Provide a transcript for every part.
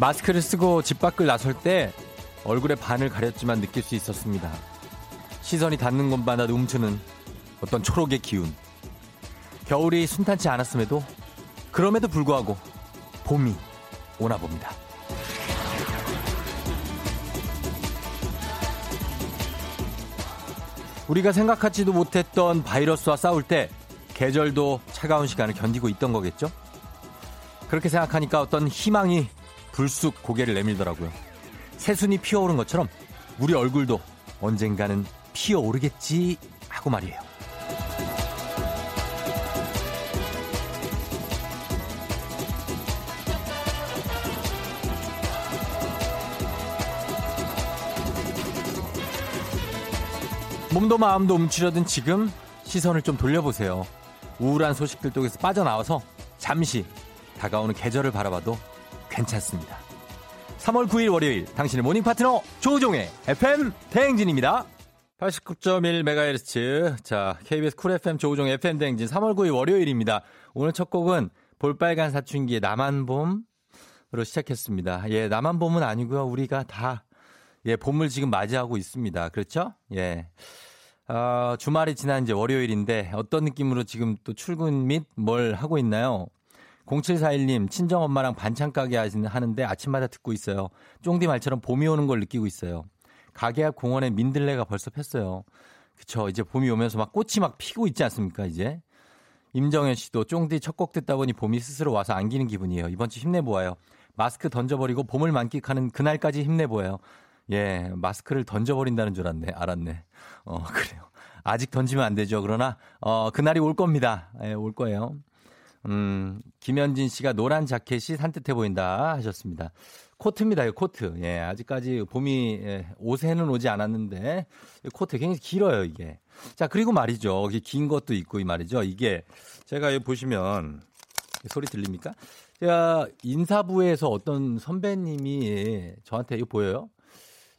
마스크를 쓰고 집 밖을 나설 때 얼굴에 반을 가렸지만 느낄 수 있었습니다. 시선이 닿는 곳마다 움츠는 어떤 초록의 기운. 겨울이 순탄치 않았음에도 그럼에도 불구하고 봄이 오나 봅니다. 우리가 생각하지도 못했던 바이러스와 싸울 때 계절도 차가운 시간을 견디고 있던 거겠죠? 그렇게 생각하니까 어떤 희망이 불쑥 고개를 내밀더라고요. 새순이 피어오른 것처럼 우리 얼굴도 언젠가는 피어오르겠지 하고 말이에요. 몸도 마음도 움츠려든 지금 시선을 좀 돌려보세요. 우울한 소식들 속에서 빠져나와서 잠시 다가오는 계절을 바라봐도 괜찮습니다. 3월 9일 월요일 당신의 morning 파트너 조우종의 FM 대행진입니다. 89.1MHz 자 KBS Cool FM 조우종 FM 대행진 3월 9일 월요일입니다. 오늘 첫 곡은 볼빨간 사춘기의 나만 봄으로 시작했습니다. 예, 나만 봄은 아니고요. 우리가 다 예, 봄을 지금 맞이하고 있습니다. 그렇죠? 예. 어, 주말이 지난 이제 월요일인데 어떤 느낌으로 지금 또 출근 및 뭘 하고 있나요? 0741님, 친정엄마랑 반찬 가게 하는데 아침마다 듣고 있어요. 쫑디 말처럼 봄이 오는 걸 느끼고 있어요. 가게 앞 공원에 민들레가 벌써 폈어요. 그쵸. 이제 봄이 오면서 막 꽃이 막 피고 있지 않습니까, 이제? 임정현 씨도 쫑디 첫 곡 듣다 보니 봄이 스스로 와서 안기는 기분이에요. 이번 주 힘내보아요. 마스크 던져버리고 봄을 만끽하는 그날까지 힘내보아요. 예, 마스크를 던져버린다는 줄 알았네. 알았네. 어, 그래요. 아직 던지면 안 되죠. 그러나, 어, 그날이 올 겁니다. 예, 올 거예요. 음, 김현진 씨가 노란 자켓이 산뜻해 보인다 하셨습니다. 코트입니다, 이 코트. 예, 아직까지 봄이, 예, 옷에는 오지 않았는데, 코트 굉장히 길어요, 이게. 자, 그리고 말이죠. 긴 것도 있고, 이 말이죠. 이게, 제가 여기 보시면, 소리 들립니까? 제가 인사부에서 어떤 선배님이 저한테 이거 보여요?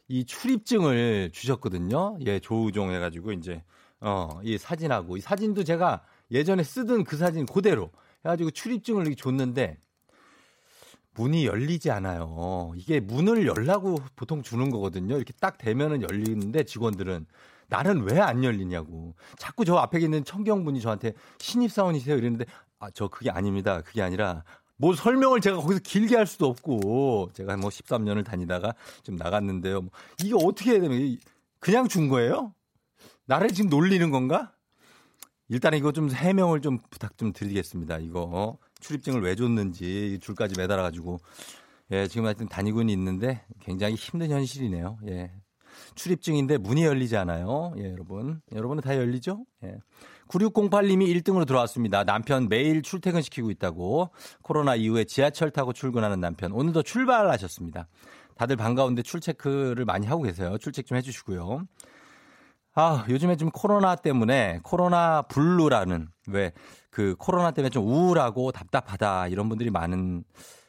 이 출입증을 주셨거든요. 예, 조우종 해가지고, 이제, 어, 이 사진하고, 이 사진도 제가 예전에 쓰던 그 사진 그대로 해가지고 출입증을 이렇게 줬는데, 문이 열리지 않아요. 이게 문을 열라고 보통 주는 거거든요. 이렇게 딱 대면은 열리는데 직원들은 나는 왜 안 열리냐고. 자꾸 저 앞에 있는 청경분이 저한테 신입사원이세요 이랬는데 아, 저 그게 아닙니다. 그게 아니라 뭐 설명을 제가 거기서 길게 할 수도 없고 제가 뭐 13년을 다니다가 좀 나갔는데요. 뭐 이게 어떻게 해야 되면 그냥 준 거예요? 나를 지금 놀리는 건가? 일단 이거 좀 해명을 좀 부탁 좀 드리겠습니다. 이거 출입증을 왜 줬는지 줄까지 매달아 가지고 예, 지금 하여튼 다니고는 있는데 굉장히 힘든 현실이네요. 예. 출입증인데 문이 열리지 않아요. 예, 여러분. 여러분은 다 열리죠? 예. 9608님이 1등으로 들어왔습니다. 남편 매일 출퇴근시키고 있다고. 코로나 이후에 지하철 타고 출근하는 남편. 오늘도 출발하셨습니다. 다들 반가운데 출체크를 많이 하고 계세요. 출첵 좀 해주시고요. 아, 요즘에 좀 코로나 때문에 코로나 블루라는 왜 그 코로나 때문에 좀 우울하고 답답하다 이런 분들이 많은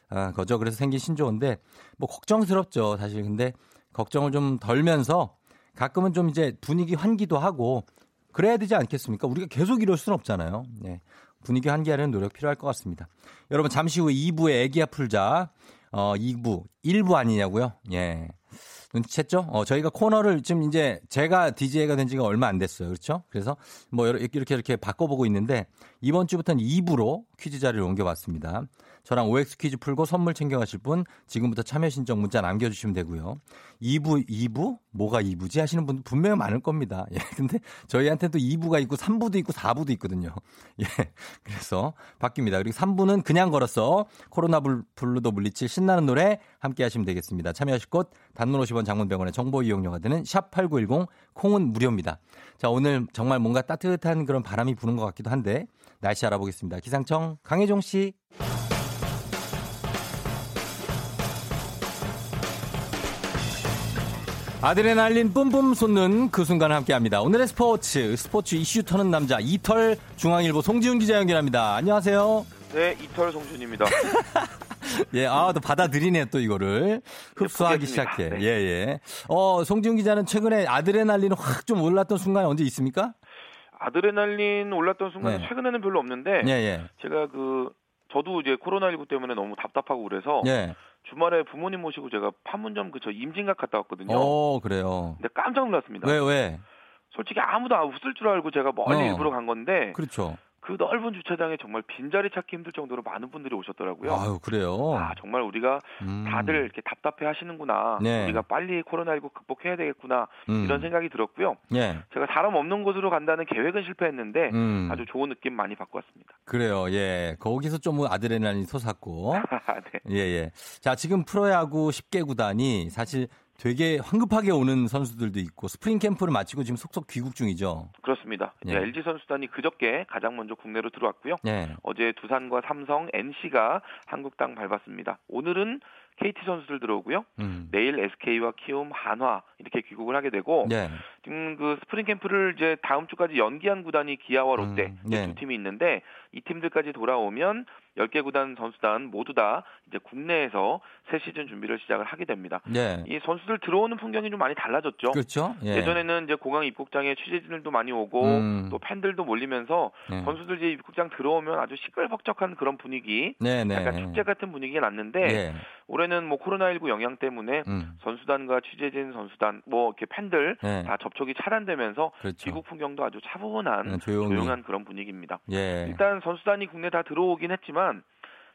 아, 거죠. 그래서 생긴 신조어인데 뭐 걱정스럽죠. 사실 근데 걱정을 좀 덜면서 가끔은 좀 이제 분위기 환기도 하고 그래야 되지 않겠습니까? 우리가 계속 이럴 수는 없잖아요. 네. 분위기 환기하려는 노력 필요할 것 같습니다. 여러분 잠시 후 2부에 애기야 풀자. 어, 2부, 1부 아니냐고요? 예. 눈치챘죠? 어, 저희가 코너를 지금 이제 제가 DJ가 된 지가 얼마 안 됐어요. 그렇죠? 그래서 뭐 이렇게 이렇게 바꿔보고 있는데 이번 주부터는 2부로 퀴즈 자리를 옮겨봤습니다. 저랑 OX 퀴즈 풀고 선물 챙겨가실 분 지금부터 참여 신청 문자 남겨주시면 되고요. 2부, 2부? 뭐가 2부지? 하시는 분 분명히 많을 겁니다. 예. 근데 저희한테 도 2부가 있고 3부도 있고 4부도 있거든요. 예. 그래서 바뀝니다. 그리고 3부는 그냥 걸었어. 코로나 블루도 물리칠 신나는 노래 함께 하시면 되겠습니다. 참여하실 곳 단문 50원 장문병원의 정보 이용료가 드는 샵8910 콩은 무료입니다. 자, 오늘 정말 뭔가 따뜻한 그런 바람이 부는 것 같기도 한데 날씨 알아보겠습니다. 기상청 강혜종 씨. 아드레날린 뿜뿜 솟는 그 순간을 함께합니다. 오늘의 스포츠 스포츠 이슈 터는 남자 이털 중앙일보 송지훈 기자 연결합니다. 안녕하세요. 네, 이털 송준입니다. 예, 아, 또 받아들이네, 또 이거를. 흡수하기 시작해. 네. 예, 예. 어, 송지훈 기자는 최근에 아드레날린 확 좀 올랐던 순간이 언제 있습니까? 아드레날린 올랐던 순간은 네. 최근에는 별로 없는데. 예, 예. 제가 그, 저도 이제 코로나19 때문에 너무 답답하고 그래서. 예. 주말에 부모님 모시고 제가 판문점 그저 임진각 갔다 왔거든요. 어, 그래요. 근데 깜짝 놀랐습니다. 왜, 왜? 솔직히 아무도 없을 줄 알고 제가 멀리 어. 일부러 간 건데 그렇죠. 그 넓은 주차장에 정말 빈자리 찾기 힘들 정도로 많은 분들이 오셨더라고요. 아유, 그래요. 아, 정말 우리가 음. 다들 이렇게 답답해 하시는구나. 네. 우리가 빨리 코로나19 극복해야 되겠구나. 음. 이런 생각이 들었고요. 예. 제가 사람 없는 곳으로 간다는 계획은 실패했는데 음. 아주 좋은 느낌 많이 받고 왔습니다. 그래요. 예. 거기서 좀 아드레날린이 솟았고. 네. 예, 예. 자, 지금 프로야구 10개 구단이 사실 되게 황급하게 오는 선수들도 있고 스프링 캠프를 마치고 지금 속속 귀국 중이죠. 그렇습니다. 예. LG 선수단이 그저께 가장 먼저 국내로 들어왔고요. 예. 어제 두산과 삼성, NC가 한국 땅 밟았습니다. 오늘은 KT 선수들 들어오고요. 음. 내일 SK와 키움, 한화 이렇게 귀국을 하게 되고 예. 지금 그 스프링 캠프를 이제 다음 주까지 연기한 구단이 기아와 롯데 음, 네. 두 팀이 있는데 이 팀들까지 돌아오면 10개 구단 선수단 모두 다 이제 국내에서 새 시즌 준비를 시작을 하게 됩니다. 예. 이 선수들 들어오는 풍경이 좀 많이 달라졌죠. 그렇죠. 예. 예전에는 이제 공항 입국장에 취재진들도 많이 오고 음. 또 팬들도 몰리면서 예. 선수들 이제 입국장 들어오면 아주 시끌벅적한 그런 분위기, 네, 네. 약간 축제 같은 분위기가 났는데 예. 올해는 뭐 코로나19 영향 때문에 음. 선수단과 취재진, 선수단 뭐 이렇게 팬들 예. 다 접촉이 차단되면서 그렇죠. 귀국 풍경도 아주 차분한 음, 조용히. 조용한 그런 분위기입니다. 예. 일단 선수단이 국내 다 들어오긴 했지만 run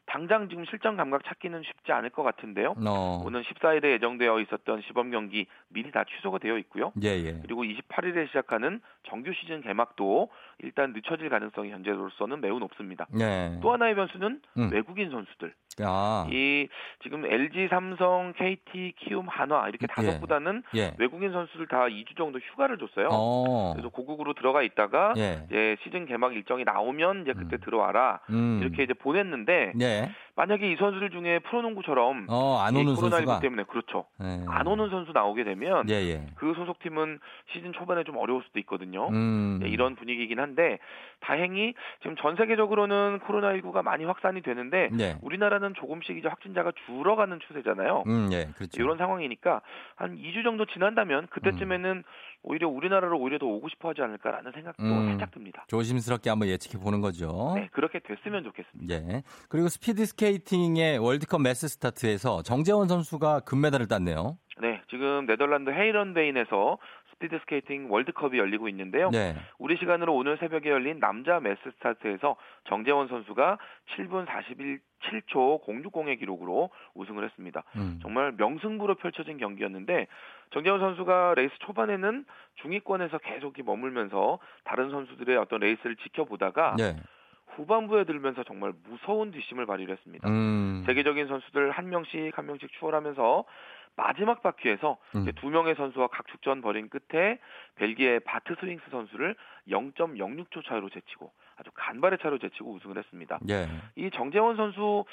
당장 지금 실전 감각 찾기는 쉽지 않을 것 같은데요. 어. 오는 14일에 예정되어 있었던 시범 경기 미리 다 취소가 되어 있고요. 예, 예. 그리고 28일에 시작하는 정규 시즌 개막도 일단 늦춰질 가능성이 현재로서는 매우 높습니다. 예. 또 하나의 변수는 음. 외국인 선수들. 아. 이 지금 LG, 삼성, KT, 키움, 한화 이렇게 다섯 예. 구단은 예. 외국인 선수들 다 2주 정도 휴가를 줬어요. 어. 그래서 고국으로 들어가 있다가 예. 이제 시즌 개막 일정이 나오면 이제 그때 음. 들어와라 음. 이렇게 이제 보냈는데 예. 만약에 이 선수들 중에 프로농구처럼 어, 안이 오는 코로나19 선수가 때문에 그렇죠. 예. 안 오는 선수 나오게 되면 예, 예. 그 소속팀은 시즌 초반에 좀 어려울 수도 있거든요. 음. 네, 이런 분위기이긴 한데 다행히 지금 전 세계적으로는 코로나19가 많이 확산이 되는데 네. 우리나라는 조금씩 이제 확진자가 줄어가는 추세잖아요. 음, 예. 그렇죠. 이런 상황이니까 한 2주 정도 지난다면 그때쯤에는 오히려 우리나라로 오히려 더 오고 싶어 하지 않을까라는 생각도 음. 살짝 듭니다. 조심스럽게 한번 예측해 보는 거죠. 네, 그렇게 됐으면 좋겠습니다. 예. 그리고 스피드 스케이팅의 월드컵 매스 스타트에서 정재원 선수가 금메달을 땄네요. 네, 지금 네덜란드 헤이런베인에서 스피드 스케이팅 월드컵이 열리고 있는데요. 네. 우리 시간으로 오늘 새벽에 열린 남자 매스 스타트에서 정재원 선수가 7분 41 7초 060의 기록으로 우승을 했습니다. 음. 정말 명승부로 펼쳐진 경기였는데 정재원 선수가 레이스 초반에는 중위권에서 계속 머물면서 다른 선수들의 어떤 레이스를 지켜보다가 네. 후반부에 들면서 정말 무서운 뒷심을 발휘를 했습니다. 음. 세계적인 선수들 한 명씩 한 명씩 추월하면서 마지막 바퀴에서 음. 두 명의 선수와 각축전 벌인 끝에 벨기에 바트 스윙스 선수를 0.06초 차이로 제치고 아주 간발의 차로 제치고 우승을 했습니다. 예. 이 정재원 선수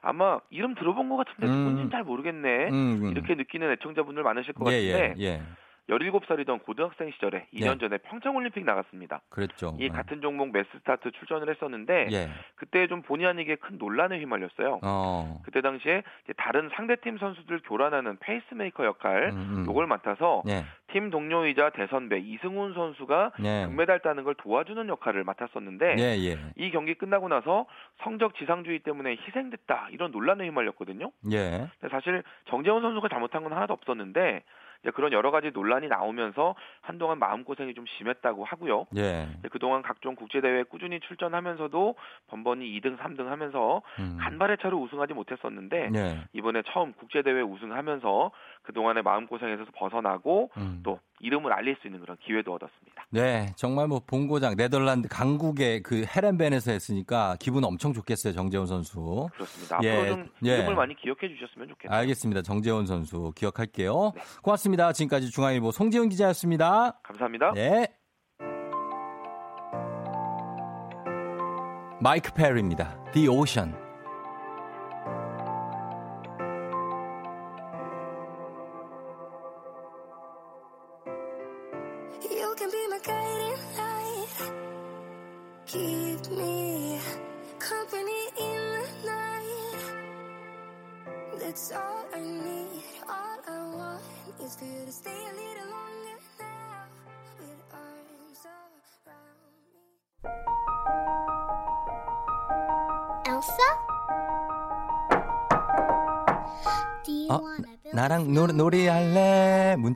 아마 이름 들어본 것 같은데 음. 누군지는 잘 모르겠네. 음, 음. 이렇게 느끼는 애청자분들 많으실 것 예, 같은데 예, 예. 17살이던 고등학생 시절에 2년 네. 전에 평창올림픽 나갔습니다. 그랬죠. 이 같은 종목 매스 스타트 출전을 했었는데 예. 그때 좀 본의 아니게 큰 논란에 휘말렸어요. 어. 그때 당시에 다른 상대팀 선수들 교란하는 페이스메이커 역할 음, 음. 요걸 맡아서 예. 팀 동료이자 대선배 이승훈 선수가 예. 금메달 따는 걸 도와주는 역할을 맡았었는데 예, 예. 이 경기 끝나고 나서 성적 지상주의 때문에 희생됐다 이런 논란에 휘말렸거든요. 예. 사실 정재원 선수가 잘못한 건 하나도 없었는데 그런 여러 가지 논란이 나오면서 한동안 마음고생이 좀 심했다고 하고요. 예. 그동안 각종 국제대회에 꾸준히 출전하면서도 번번이 2등, 3등 하면서 음. 간발의 차로 우승하지 못했었는데 예. 이번에 처음 국제대회 우승하면서 그동안의 마음고생에서 벗어나고 음. 또 이름을 알릴 수 있는 그런 기회도 얻었습니다. 네, 정말 뭐 본고장 네덜란드 강국의 그 헤렌벤에서 했으니까 기분 엄청 좋겠어요 정재원 선수. 그렇습니다. 예, 앞으로 좀 예. 이름을 많이 기억해 주셨으면 좋겠네요. 알겠습니다. 정재원 선수 기억할게요. 네. 고맙습니다. 지금까지 중앙일보 송지훈 기자였습니다. 감사합니다. 네. 마이크 페리입니다. The Ocean.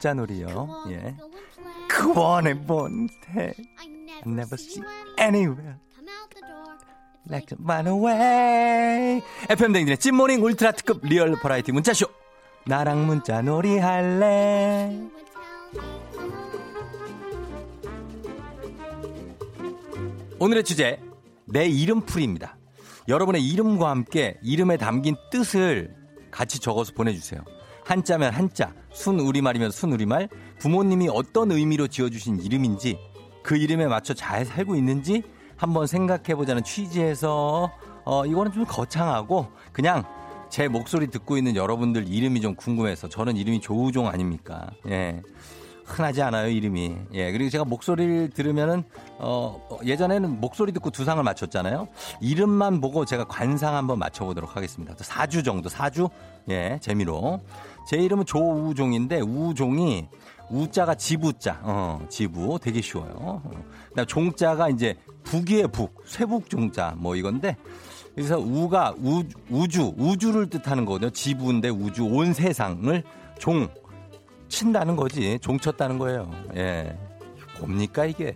문자 놀이요. 예. 그 원해 본데 never see anywhere like to run away. FM 댕진의 찐모닝 울트라 특급 리얼 버라이티 문자쇼. 나랑 문자 놀이 할래? 오늘의 주제 내 이름풀이입니다. 여러분의 이름과 함께 이름에 담긴 뜻을 같이 적어서 보내주세요 한자면 한자, 순우리말이면 순우리말, 부모님이 어떤 의미로 지어주신 이름인지 그 이름에 맞춰 잘 살고 있는지 한번 생각해보자는 취지에서 어, 이거는 좀 거창하고 그냥 제 목소리 듣고 있는 여러분들 이름이 좀 궁금해서 저는 이름이 조우종 아닙니까? 예. 흔하지 않아요, 이름이. 예. 그리고 제가 목소리를 들으면은, 어, 예전에는 목소리 듣고 두상을 맞췄잖아요. 이름만 보고 제가 관상 한번 맞춰보도록 하겠습니다. 4주 정도, 4주? 예, 재미로. 제 이름은 조우종인데, 우종이 우자가 지부자, 어, 지부 되게 쉬워요. 어. 그다음 종자가 이제 북이의 북, 쇠북 종자 뭐 이건데 그래서 우가 우, 우주, 우주를 뜻하는 거거든요. 지부인데 우주, 온 세상을 종 친다는 거지. 종 쳤다는 거예요. 예. 뭡니까 이게?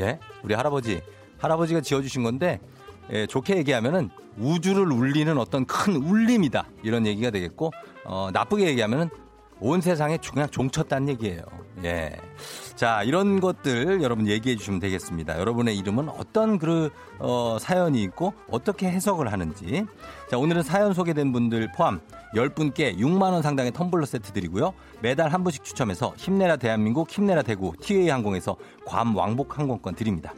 예? 우리 할아버지, 할아버지가 지어주신 건데 예, 좋게 얘기하면은 우주를 울리는 어떤 큰 울림이다 이런 얘기가 되겠고 어, 나쁘게 얘기하면은 온 세상에 그냥 종쳤다는 얘기예요. 예. 자, 이런 것들 여러분 얘기해 주시면 되겠습니다. 여러분의 이름은 어떤 그, 어, 사연이 있고 어떻게 해석을 하는지. 자, 오늘은 사연 소개된 분들 포함 10분께 6만원 상당의 텀블러 세트 드리고요. 매달 한 분씩 추첨해서 힘내라 대한민국, 힘내라 대구, 티웨이 항공에서 괌 왕복 항공권 드립니다.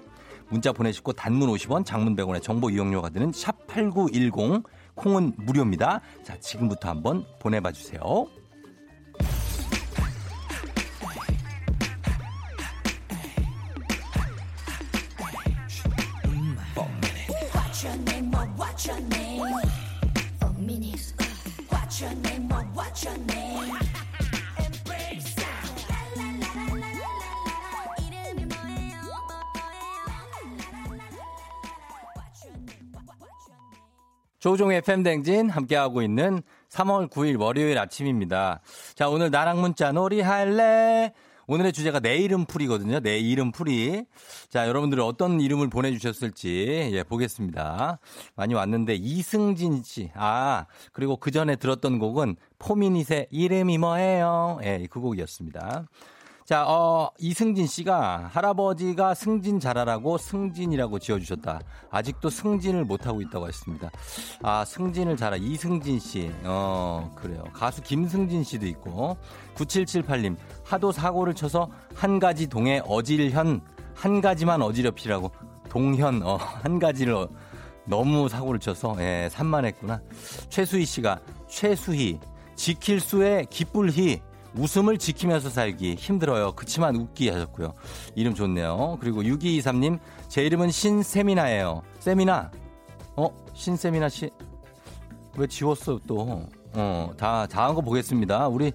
문자 보내시고 단문 50원, 장문 100원의 정보 이용료가 드는 샵 8910, 콩은 무료입니다. 자, 지금부터 한번 주세요. What's your name? 조종의 팬댕진 함께하고 있는 3월 9일 월요일 아침입니다. 자, 오늘 나랑 문자 놀이 할래? 오늘의 주제가 내 이름 풀이거든요. 내 이름 풀이. 자, 여러분들은 어떤 이름을 보내주셨을지, 예, 보겠습니다. 많이 왔는데, 이승진 씨. 아, 그리고 그 전에 들었던 곡은 포미닛의 이름이 뭐예요? 예, 그 곡이었습니다. 자, 어, 이승진 씨가 할아버지가 승진 잘하라고 승진이라고 지어주셨다. 아직도 승진을 못하고 있다고 했습니다. 아, 승진을 잘하, 이승진 씨. 어, 그래요. 가수 김승진 씨도 있고. 9778님, 하도 사고를 쳐서 한 가지 동에 어질현, 한 가지만 어지럽히라고. 동현, 어, 한 가지를 어, 너무 사고를 쳐서, 예, 산만했구나. 최수희 씨가, 최수희, 지킬 수의 기쁠희, 웃음을 지키면서 살기 힘들어요. 그치만 웃기 하셨고요. 이름 좋네요. 그리고 6223님, 제 이름은 신세미나예요. 세미나. 어? 신세미나 씨. 왜 지웠어, 또? 어, 다, 다 한 거 보겠습니다. 우리,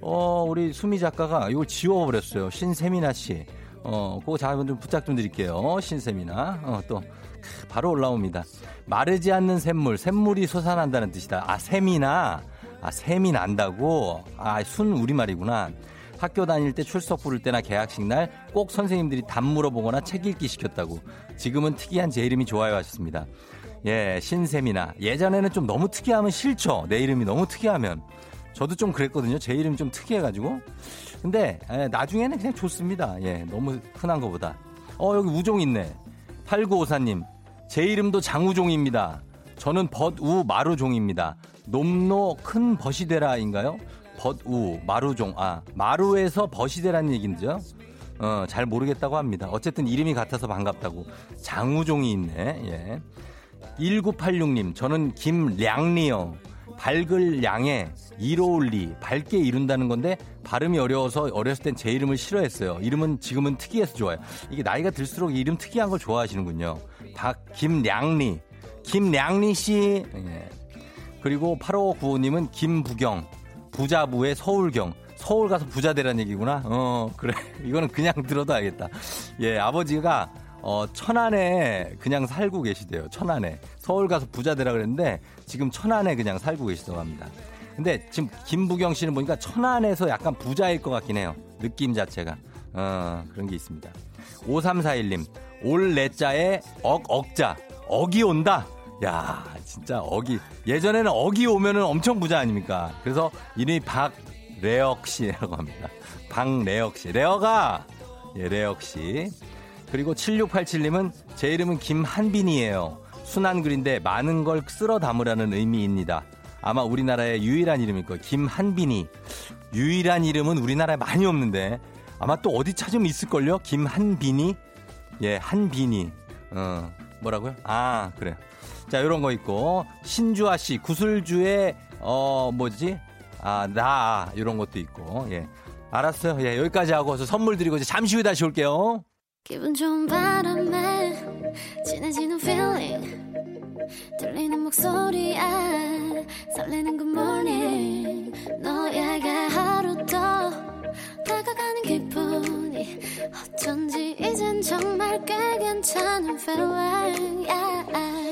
어, 우리 수미 작가가 이걸 지워버렸어요. 신세미나 씨. 어, 그거 자좀 좀 부탁 좀 드릴게요. 신세미나. 어, 또. 바로 올라옵니다. 마르지 않는 샘물, 샘물이 솟아난다는 뜻이다. 아, 샘이나. 아, 샘이 난다고? 아, 순 우리말이구나. 학교 다닐 때 출석 부를 때나 개학식 날 꼭 선생님들이 답 물어보거나 책 읽기 시켰다고. 지금은 특이한 제 이름이 좋아요 하셨습니다. 예, 신샘이나. 예전에는 좀 너무 특이하면 싫죠. 내 이름이 너무 특이하면. 저도 좀 그랬거든요. 제 이름이 좀 특이해가지고. 근데, 예, 나중에는 그냥 좋습니다. 예, 너무 흔한 것보다. 어, 여기 우종 있네. 8954님. 제 이름도 장우종입니다. 저는 벗우 마루종입니다. 놈노 큰 벗이 되라인가요? 벗우 마루종 아 마루에서 벗이 되라는 얘기인데요. 어, 잘 모르겠다고 합니다. 어쨌든 이름이 같아서 반갑다고 장우종이 있네. 예. 1986님 저는 김량리요. 밝을 양에 이로울리 밝게 이룬다는 건데 발음이 어려워서 어렸을 땐 제 이름을 싫어했어요. 이름은 지금은 특이해서 좋아요. 이게 나이가 들수록 이름 특이한 걸 좋아하시는군요. 박 김량리 김량리 씨. 예. 그리고 8595님은 김부경, 부자부의 서울경. 서울 가서 부자 되란 얘기구나. 어, 그래. 이거는 그냥 들어도 알겠다. 예, 아버지가 어, 천안에 그냥 살고 계시대요. 천안에. 서울 가서 부자 되라 그랬는데 지금 천안에 그냥 살고 계시다고 합니다. 근데 지금 김부경 씨는 보니까 천안에서 약간 부자일 것 같긴 해요. 느낌 자체가. 어, 그런 게 있습니다. 5341님, 올 내자에 억, 억자. 억이 온다. 야, 진짜 억이. 예전에는 억이 오면은 엄청 부자 아닙니까? 그래서 이름이 박래혁 씨라고 합니다. 박래혁 씨. 레어가! 예, 레혁 씨. 그리고 7687님은 제 이름은 김한빈이에요. 순한 글인데 많은 걸 쓸어 담으라는 의미입니다. 아마 우리나라의 유일한 이름일 거예요. 김한빈이. 유일한 이름은 우리나라에 많이 없는데 아마 또 어디 찾으면 있을걸요? 김한빈이? 예, 한빈이. 어, 뭐라고요? 아, 그래. 자, 요런 거 있고 신주아 씨 구슬주의 어, 뭐지? 아, 나 요런 것도 있고. 예. 알았어요. 예, 여기까지 하고 저 선물 드리고 이제 잠시 후에 다시 올게요. 기분 좋은 바람에 진해지는 feeling 들리는 목소리에 설레는 good morning 너에게 하루 더 다가가는 기분이 어쩐지 이젠 정말 꽤 괜찮은 feeling yeah.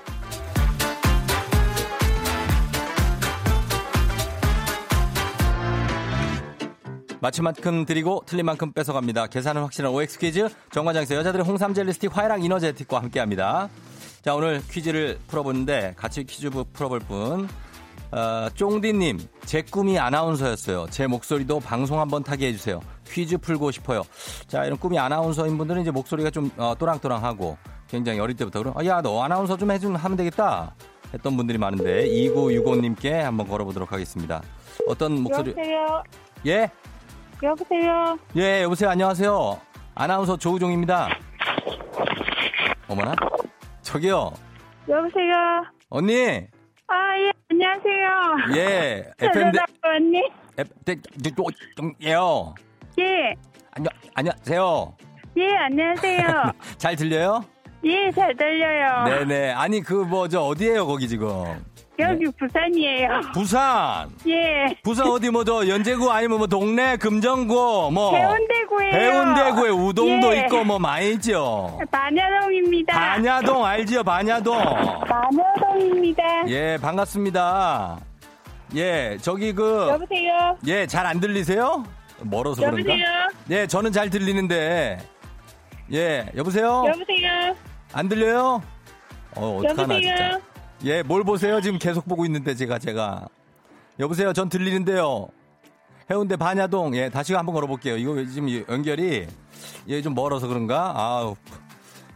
맞힌 만큼 드리고 틀린 만큼 뺏어갑니다. 계산은 확실한 OX 퀴즈 정관장에서 여자들의 홍삼 젤리 스틱 화해랑 이너제틱과 함께합니다. 자 오늘 퀴즈를 풀어보는데 같이 퀴즈 풀어볼 분 어, 쫑디님, 제 꿈이 아나운서였어요. 제 목소리도 방송 한번 타게 해주세요. 퀴즈 풀고 싶어요. 자, 이런 꿈이 아나운서인 분들은 이제 목소리가 좀 어, 또랑또랑하고 굉장히 어릴 때부터 그럼 아, 야, 너 아나운서 좀 해주면 하면 되겠다. 했던 분들이 많은데 2965님께 한번 걸어보도록 하겠습니다. 어떤 목소리? 여보세요. 예? 여보세요. 예, 여보세요. 안녕하세요. 아나운서 조우종입니다. 어머나? 저기요. 여보세요. 언니. 아, 예, 안녕하세요. 예. FM 대, 언니. 예요. 예. 안녕, 안녕하세요. 예, 안녕하세요. 잘 들려요? 예, 잘 들려요. 네네. 아니, 그, 뭐, 저, 어디에요, 거기 지금? 여기 부산이에요. 부산! 예. 부산 어디 뭐, 저, 연제구 아니면 뭐, 동네, 금정구, 뭐. 해운대구예요. 해운대구에 우동도 예. 있고, 뭐, 많이 있죠. 반야동입니다. 반야동 알지요, 반야동. 반야동입니다. 예, 반갑습니다. 예, 저기 그, 여보세요. 예, 잘 안 들리세요? 멀어서 그런가? 여보세요. 예, 저는 잘 들리는데. 예, 여보세요? 여보세요. 안 들려요? 어, 어떡하나, 여보세요. 진짜. 예, 뭘 보세요? 지금 계속 보고 있는데, 제가, 제가. 여보세요? 전 들리는데요. 해운대 반야동, 예, 다시 한번 걸어볼게요. 이거 지금 연결이, 예, 좀 멀어서 그런가? 아우.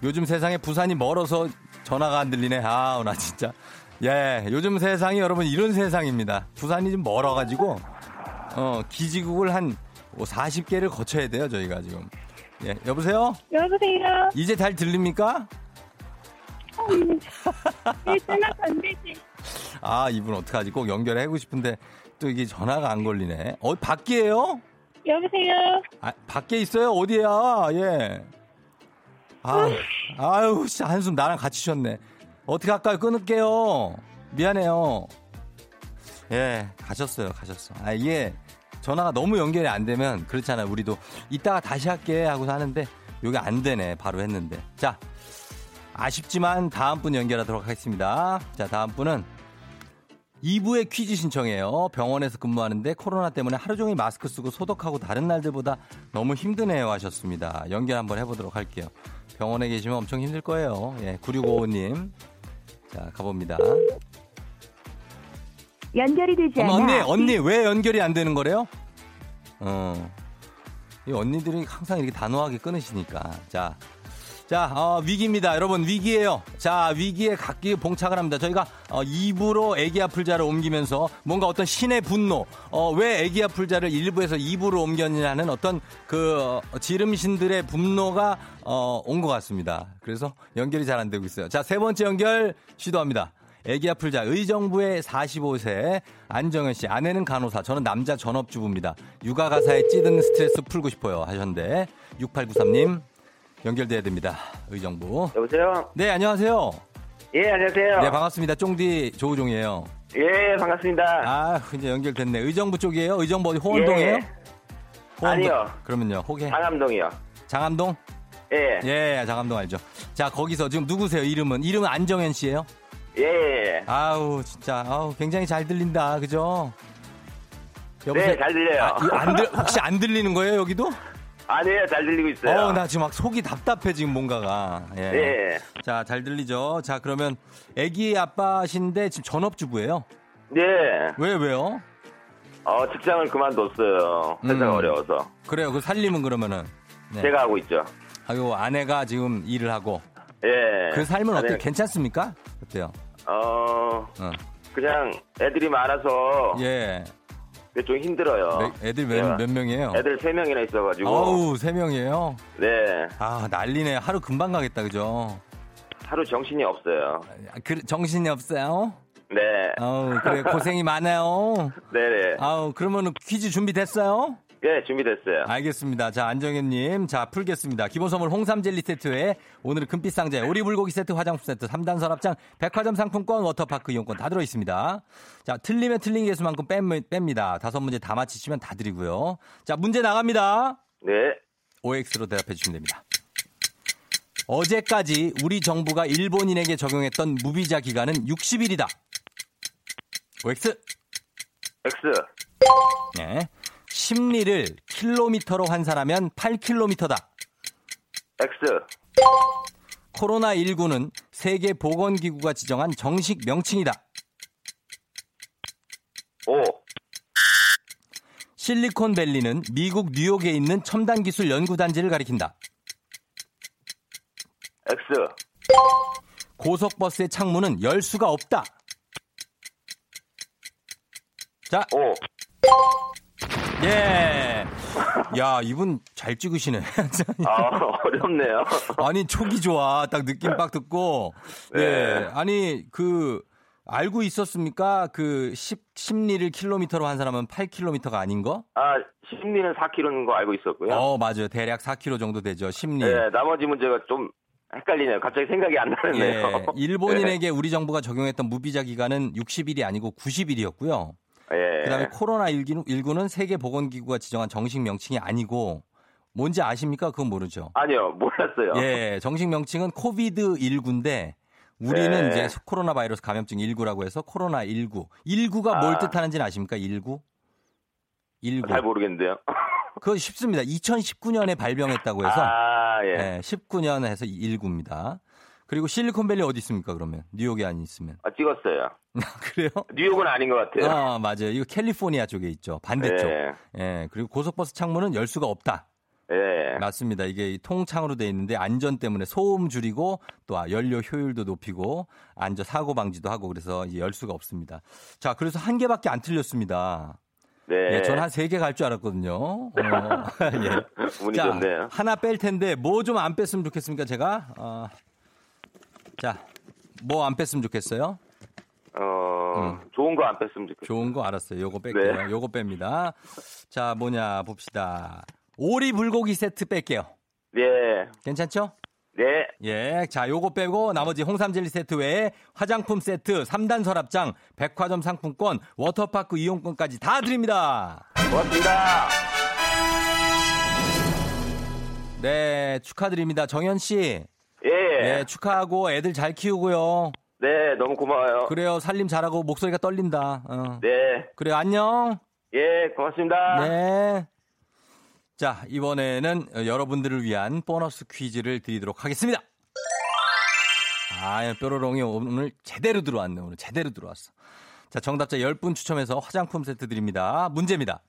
요즘 세상에 부산이 멀어서 전화가 안 들리네. 아우, 나 진짜. 예, 요즘 세상이 여러분 이런 세상입니다. 부산이 좀 멀어가지고, 어, 기지국을 한 40개를 거쳐야 돼요, 저희가 지금. 예, 여보세요? 여보세요. 이제 잘 들립니까? 예, 전화 안 되지. 아, 이분 어떡하지? 꼭 연결하고 싶은데 또 이게 전화가 안 걸리네. 어, 밖이에요? 여보세요. 아, 밖에 있어요? 어디야? 예. 아, 아유, 씨, 한숨 나랑 같이 쉬었네. 어떻게 할까요? 끊을게요. 미안해요. 예, 가셨어요. 가셨어. 아, 이게 전화가 너무 연결이 안 되면 그렇잖아요. 우리도 이따가 다시 할게 하고 하는데 요게 안 되네. 바로 했는데. 자, 아쉽지만 다음 분 연결하도록 하겠습니다. 자, 다음 분은 2부의 퀴즈 신청해요. 병원에서 근무하는데 코로나 때문에 하루 종일 마스크 쓰고 소독하고 다른 날들보다 너무 힘드네요 하셨습니다. 연결 한번 해보도록 할게요. 병원에 계시면 엄청 힘들 거예요. 예, 9655님. 자, 가봅니다. 연결이 되지 어머, 언니, 언니, 왜 연결이 안 되는 거래요? 어. 이 언니들이 항상 이렇게 단호하게 끊으시니까. 자. 자, 어, 위기입니다. 여러분, 위기예요. 자, 위기에 각기 봉착을 합니다. 저희가 어, 2부로 애기 아플자를 옮기면서 뭔가 어떤 신의 분노, 어, 왜 애기 아플자를 1부에서 2부로 옮겼냐는 어떤 그 어, 지름신들의 분노가 어, 온 것 같습니다. 그래서 연결이 잘 안 되고 있어요. 자, 세 번째 연결 시도합니다. 애기 아플자 의정부의 45세 안정현 씨 아내는 간호사 저는 남자 전업주부입니다. 육아 가사에 찌든 스트레스 풀고 싶어요 하셨는데 6893님 연결돼야 됩니다. 의정부. 여보세요? 네, 안녕하세요. 예, 안녕하세요. 네, 반갑습니다. 쫑디 조우종이에요. 예, 반갑습니다. 아, 이제 연결됐네. 의정부 쪽이에요? 의정부 어디 호원동이에요? 예. 호원동. 아니요. 그러면요, 호계. 상암동이요. 장암동? 예. 예, 장암동 알죠. 자, 거기서 지금 누구세요? 이름은? 이름은 안정현 씨예요? 예. 아우, 진짜, 아우, 굉장히 잘 들린다. 그죠? 네, 잘 들려요. 아, 안 들, 혹시 안 들리는 거예요, 여기도? 아니에요, 잘 들리고 있어요. 어, 나 지금 막 속이 답답해, 지금 뭔가가. 예. 예. 자, 잘 들리죠? 자, 그러면 애기 아빠신데 지금 전업주부예요? 네. 왜, 왜요? 어, 직장을 그만뒀어요. 회사가 음. 어려워서. 그래요. 그 살림은 그러면은. 네. 제가 하고 있죠. 아유, 아내가 지금 일을 하고. 예. 그 삶은 어때요? 아니, 괜찮습니까? 어때요? 어, 어. 그냥 애들이 많아서 예. 좀 힘들어요. 네, 애들 몇, 예. 몇 명이에요? 애들 세 명이나 있어가지고. 어우, 세 명이에요? 네. 아, 난리네. 하루 금방 가겠다, 그죠? 하루 정신이 없어요. 아, 그, 정신이 없어요? 네. 아우, 그래, 고생이 많아요. 네네. 아우, 그러면 퀴즈 준비됐어요? 예, 준비됐어요. 알겠습니다. 자, 안정현님. 자, 풀겠습니다. 기본 선물 홍삼 젤리 세트에 오늘은 금빛 상자에 오리 불고기 세트, 화장품 세트, 3단 서랍장, 백화점 상품권, 워터파크 이용권 다 들어있습니다. 자, 틀리면 틀린 개수만큼 뺍, 뺍니다. 다섯 문제 다 맞히시면 다 드리고요. 자, 문제 나갑니다. 네. OX로 대답해 주시면 됩니다. 어제까지 우리 정부가 일본인에게 적용했던 무비자 기간은 60일이다. OX. X. 네. 심리를 킬로미터로 환산하면 8킬로미터다. X. 코로나19는 세계보건기구가 지정한 정식 명칭이다. O. 실리콘밸리는 미국 뉴욕에 있는 첨단 기술 연구단지를 가리킨다. X. 고속버스의 창문은 열 수가 없다. 자, O. 예. 야, 이분 잘 찍으시네. 아, 어렵네요. 아니, 촉이 좋아. 딱 느낌 빡 듣고. 네. 예. 아니, 그, 알고 있었습니까? 그, 10, 심리를 킬로미터로 환산하면 8킬로미터가 아닌 거? 아, 심리는 4kg인 거 알고 있었고요. 어, 맞아요. 대략 4킬로 정도 되죠. 심리. 네, 나머지 문제가 좀 헷갈리네요. 갑자기 생각이 안 나네요. 예. 일본인에게 우리 정부가 적용했던 무비자 기간은 60일이 아니고 90일이었고요. 예. 그다음에 코로나 19는 세계 보건기구가 지정한 정식 명칭이 아니고 뭔지 아십니까? 그건 모르죠. 아니요, 몰랐어요. 예, 정식 명칭은 코비드 19인데 우리는 네. 이제 코로나 바이러스 감염증 19라고 해서 코로나 19. 19가 뭘 아. 뜻하는지는 아십니까? 19? 19. 잘 모르겠는데요. 그거 쉽습니다. 2019년에 발병했다고 해서 아, 예. 예, 19년 해서 19입니다. 그리고 실리콘밸리 어디 있습니까? 그러면 뉴욕에 안 있으면 아, 찍었어요. 그래요? 뉴욕은 아닌 것 같아요. 아 맞아요. 이거 캘리포니아 쪽에 있죠. 반대쪽. 예. 예, 그리고 고속버스 창문은 열 수가 없다. 예. 맞습니다. 이게 이 통창으로 돼 있는데 안전 때문에 소음 줄이고 또 아, 연료 효율도 높이고 안전 사고 방지도 하고 그래서 이제 열 수가 없습니다. 자, 그래서 한 개밖에 안 틀렸습니다. 네. 예, 저는 한세 개 갈 줄 알았거든요. 어, 예. 운이 자, 좋네요. 하나 뺄 텐데 뭐 좀 안 뺐으면 좋겠습니까, 제가? 어, 자, 뭐 안 뺐으면 좋겠어요? 어, 좋은 거 안 뺐으면 좋겠어요. 좋은 거 알았어요. 요거 뺄게요. 네. 요거 뺍니다. 자, 뭐냐 봅시다. 오리 불고기 세트 뺄게요. 예. 괜찮죠? 네. 예. 자, 요거 빼고 나머지 홍삼 젤리 세트 외에 화장품 세트, 3단 서랍장, 백화점 상품권, 워터파크 이용권까지 다 드립니다. 고맙습니다. 네, 축하드립니다. 정현 씨. 예. 예, 축하하고 애들 잘 키우고요. 네, 너무 고마워요. 그래요. 살림 잘하고 목소리가 떨린다. 어. 네. 그래요. 안녕. 예, 고맙습니다. 네. 자, 이번에는 여러분들을 위한 보너스 퀴즈를 드리도록 하겠습니다. 아, 뾰로롱이 오늘 제대로 들어왔네. 오늘 제대로 들어왔어. 자, 정답자 10분 추첨해서 화장품 세트 드립니다. 문제입니다.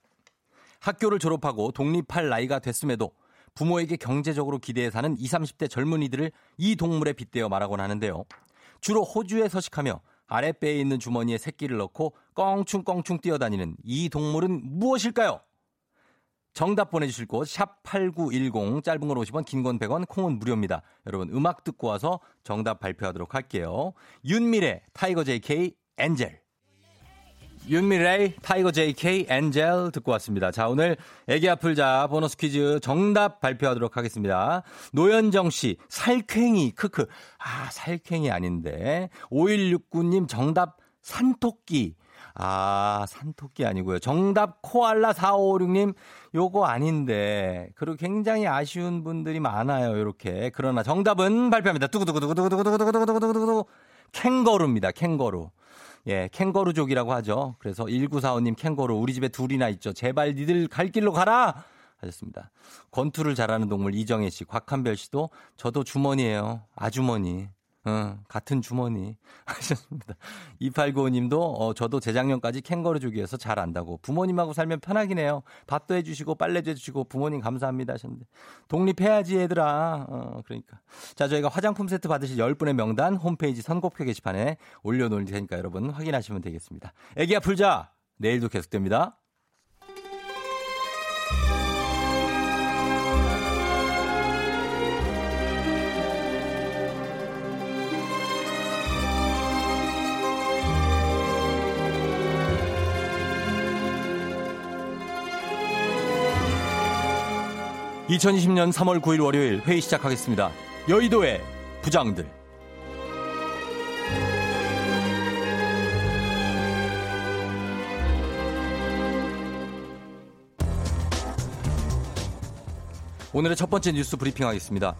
학교를 졸업하고 독립할 나이가 됐음에도 부모에게 경제적으로 기대어 사는 20, 30대 젊은이들을 이 동물에 빗대어 말하곤 하는데요. 주로 호주에 서식하며 아랫배에 있는 주머니에 새끼를 넣고 껑충껑충 뛰어다니는 이 동물은 무엇일까요? 정답 보내주실 곳, 샵8910, 짧은 건 50원, 긴 건 100원, 콩은 무료입니다. 여러분, 음악 듣고 와서 정답 발표하도록 할게요. 윤미래, 타이거 JK, Angel. 윤미래이, 타이거 JK, Angel 듣고 왔습니다. 자, 오늘 애기 아플자 보너스 퀴즈 정답 발표하도록 하겠습니다. 노현정 씨, 살쾡이, 크크. 아, 살쾡이 아닌데. 5169님 정답 산토끼. 아, 산토끼 아니고요. 정답 코알라 4556님 요거 아닌데. 그리고 굉장히 아쉬운 분들이 많아요. 요렇게. 그러나 정답은 발표합니다. 두구두구두구두구두구두구두구두구두구두구 캥거루입니다. 캥거루. 예, 캥거루족이라고 하죠. 그래서 1945님 캥거루 우리 집에 둘이나 있죠. 제발 니들 갈 길로 가라. 하셨습니다. 권투를 잘하는 동물 이정혜 씨, 곽한별 씨도 저도 주머니예요. 아주머니. 응, 같은 주머니. 하셨습니다. 2895님도, 어, 저도 재작년까지 캥거루족이어서 잘 안다고. 부모님하고 살면 편하긴 해요. 밥도 해주시고, 빨래도 해주시고, 부모님 감사합니다. 하셨는데. 독립해야지, 얘들아. 어, 그러니까. 자, 저희가 화장품 세트 받으실 10분의 명단 홈페이지 선곡표 게시판에 올려놓을 테니까 여러분 확인하시면 되겠습니다. 애기야 풀자! 내일도 계속됩니다. (2020년 3월 9일) 월요일 회의 시작하겠습니다 여의도의 부장들 오늘의 첫 번째 뉴스 브리핑 하겠습니다.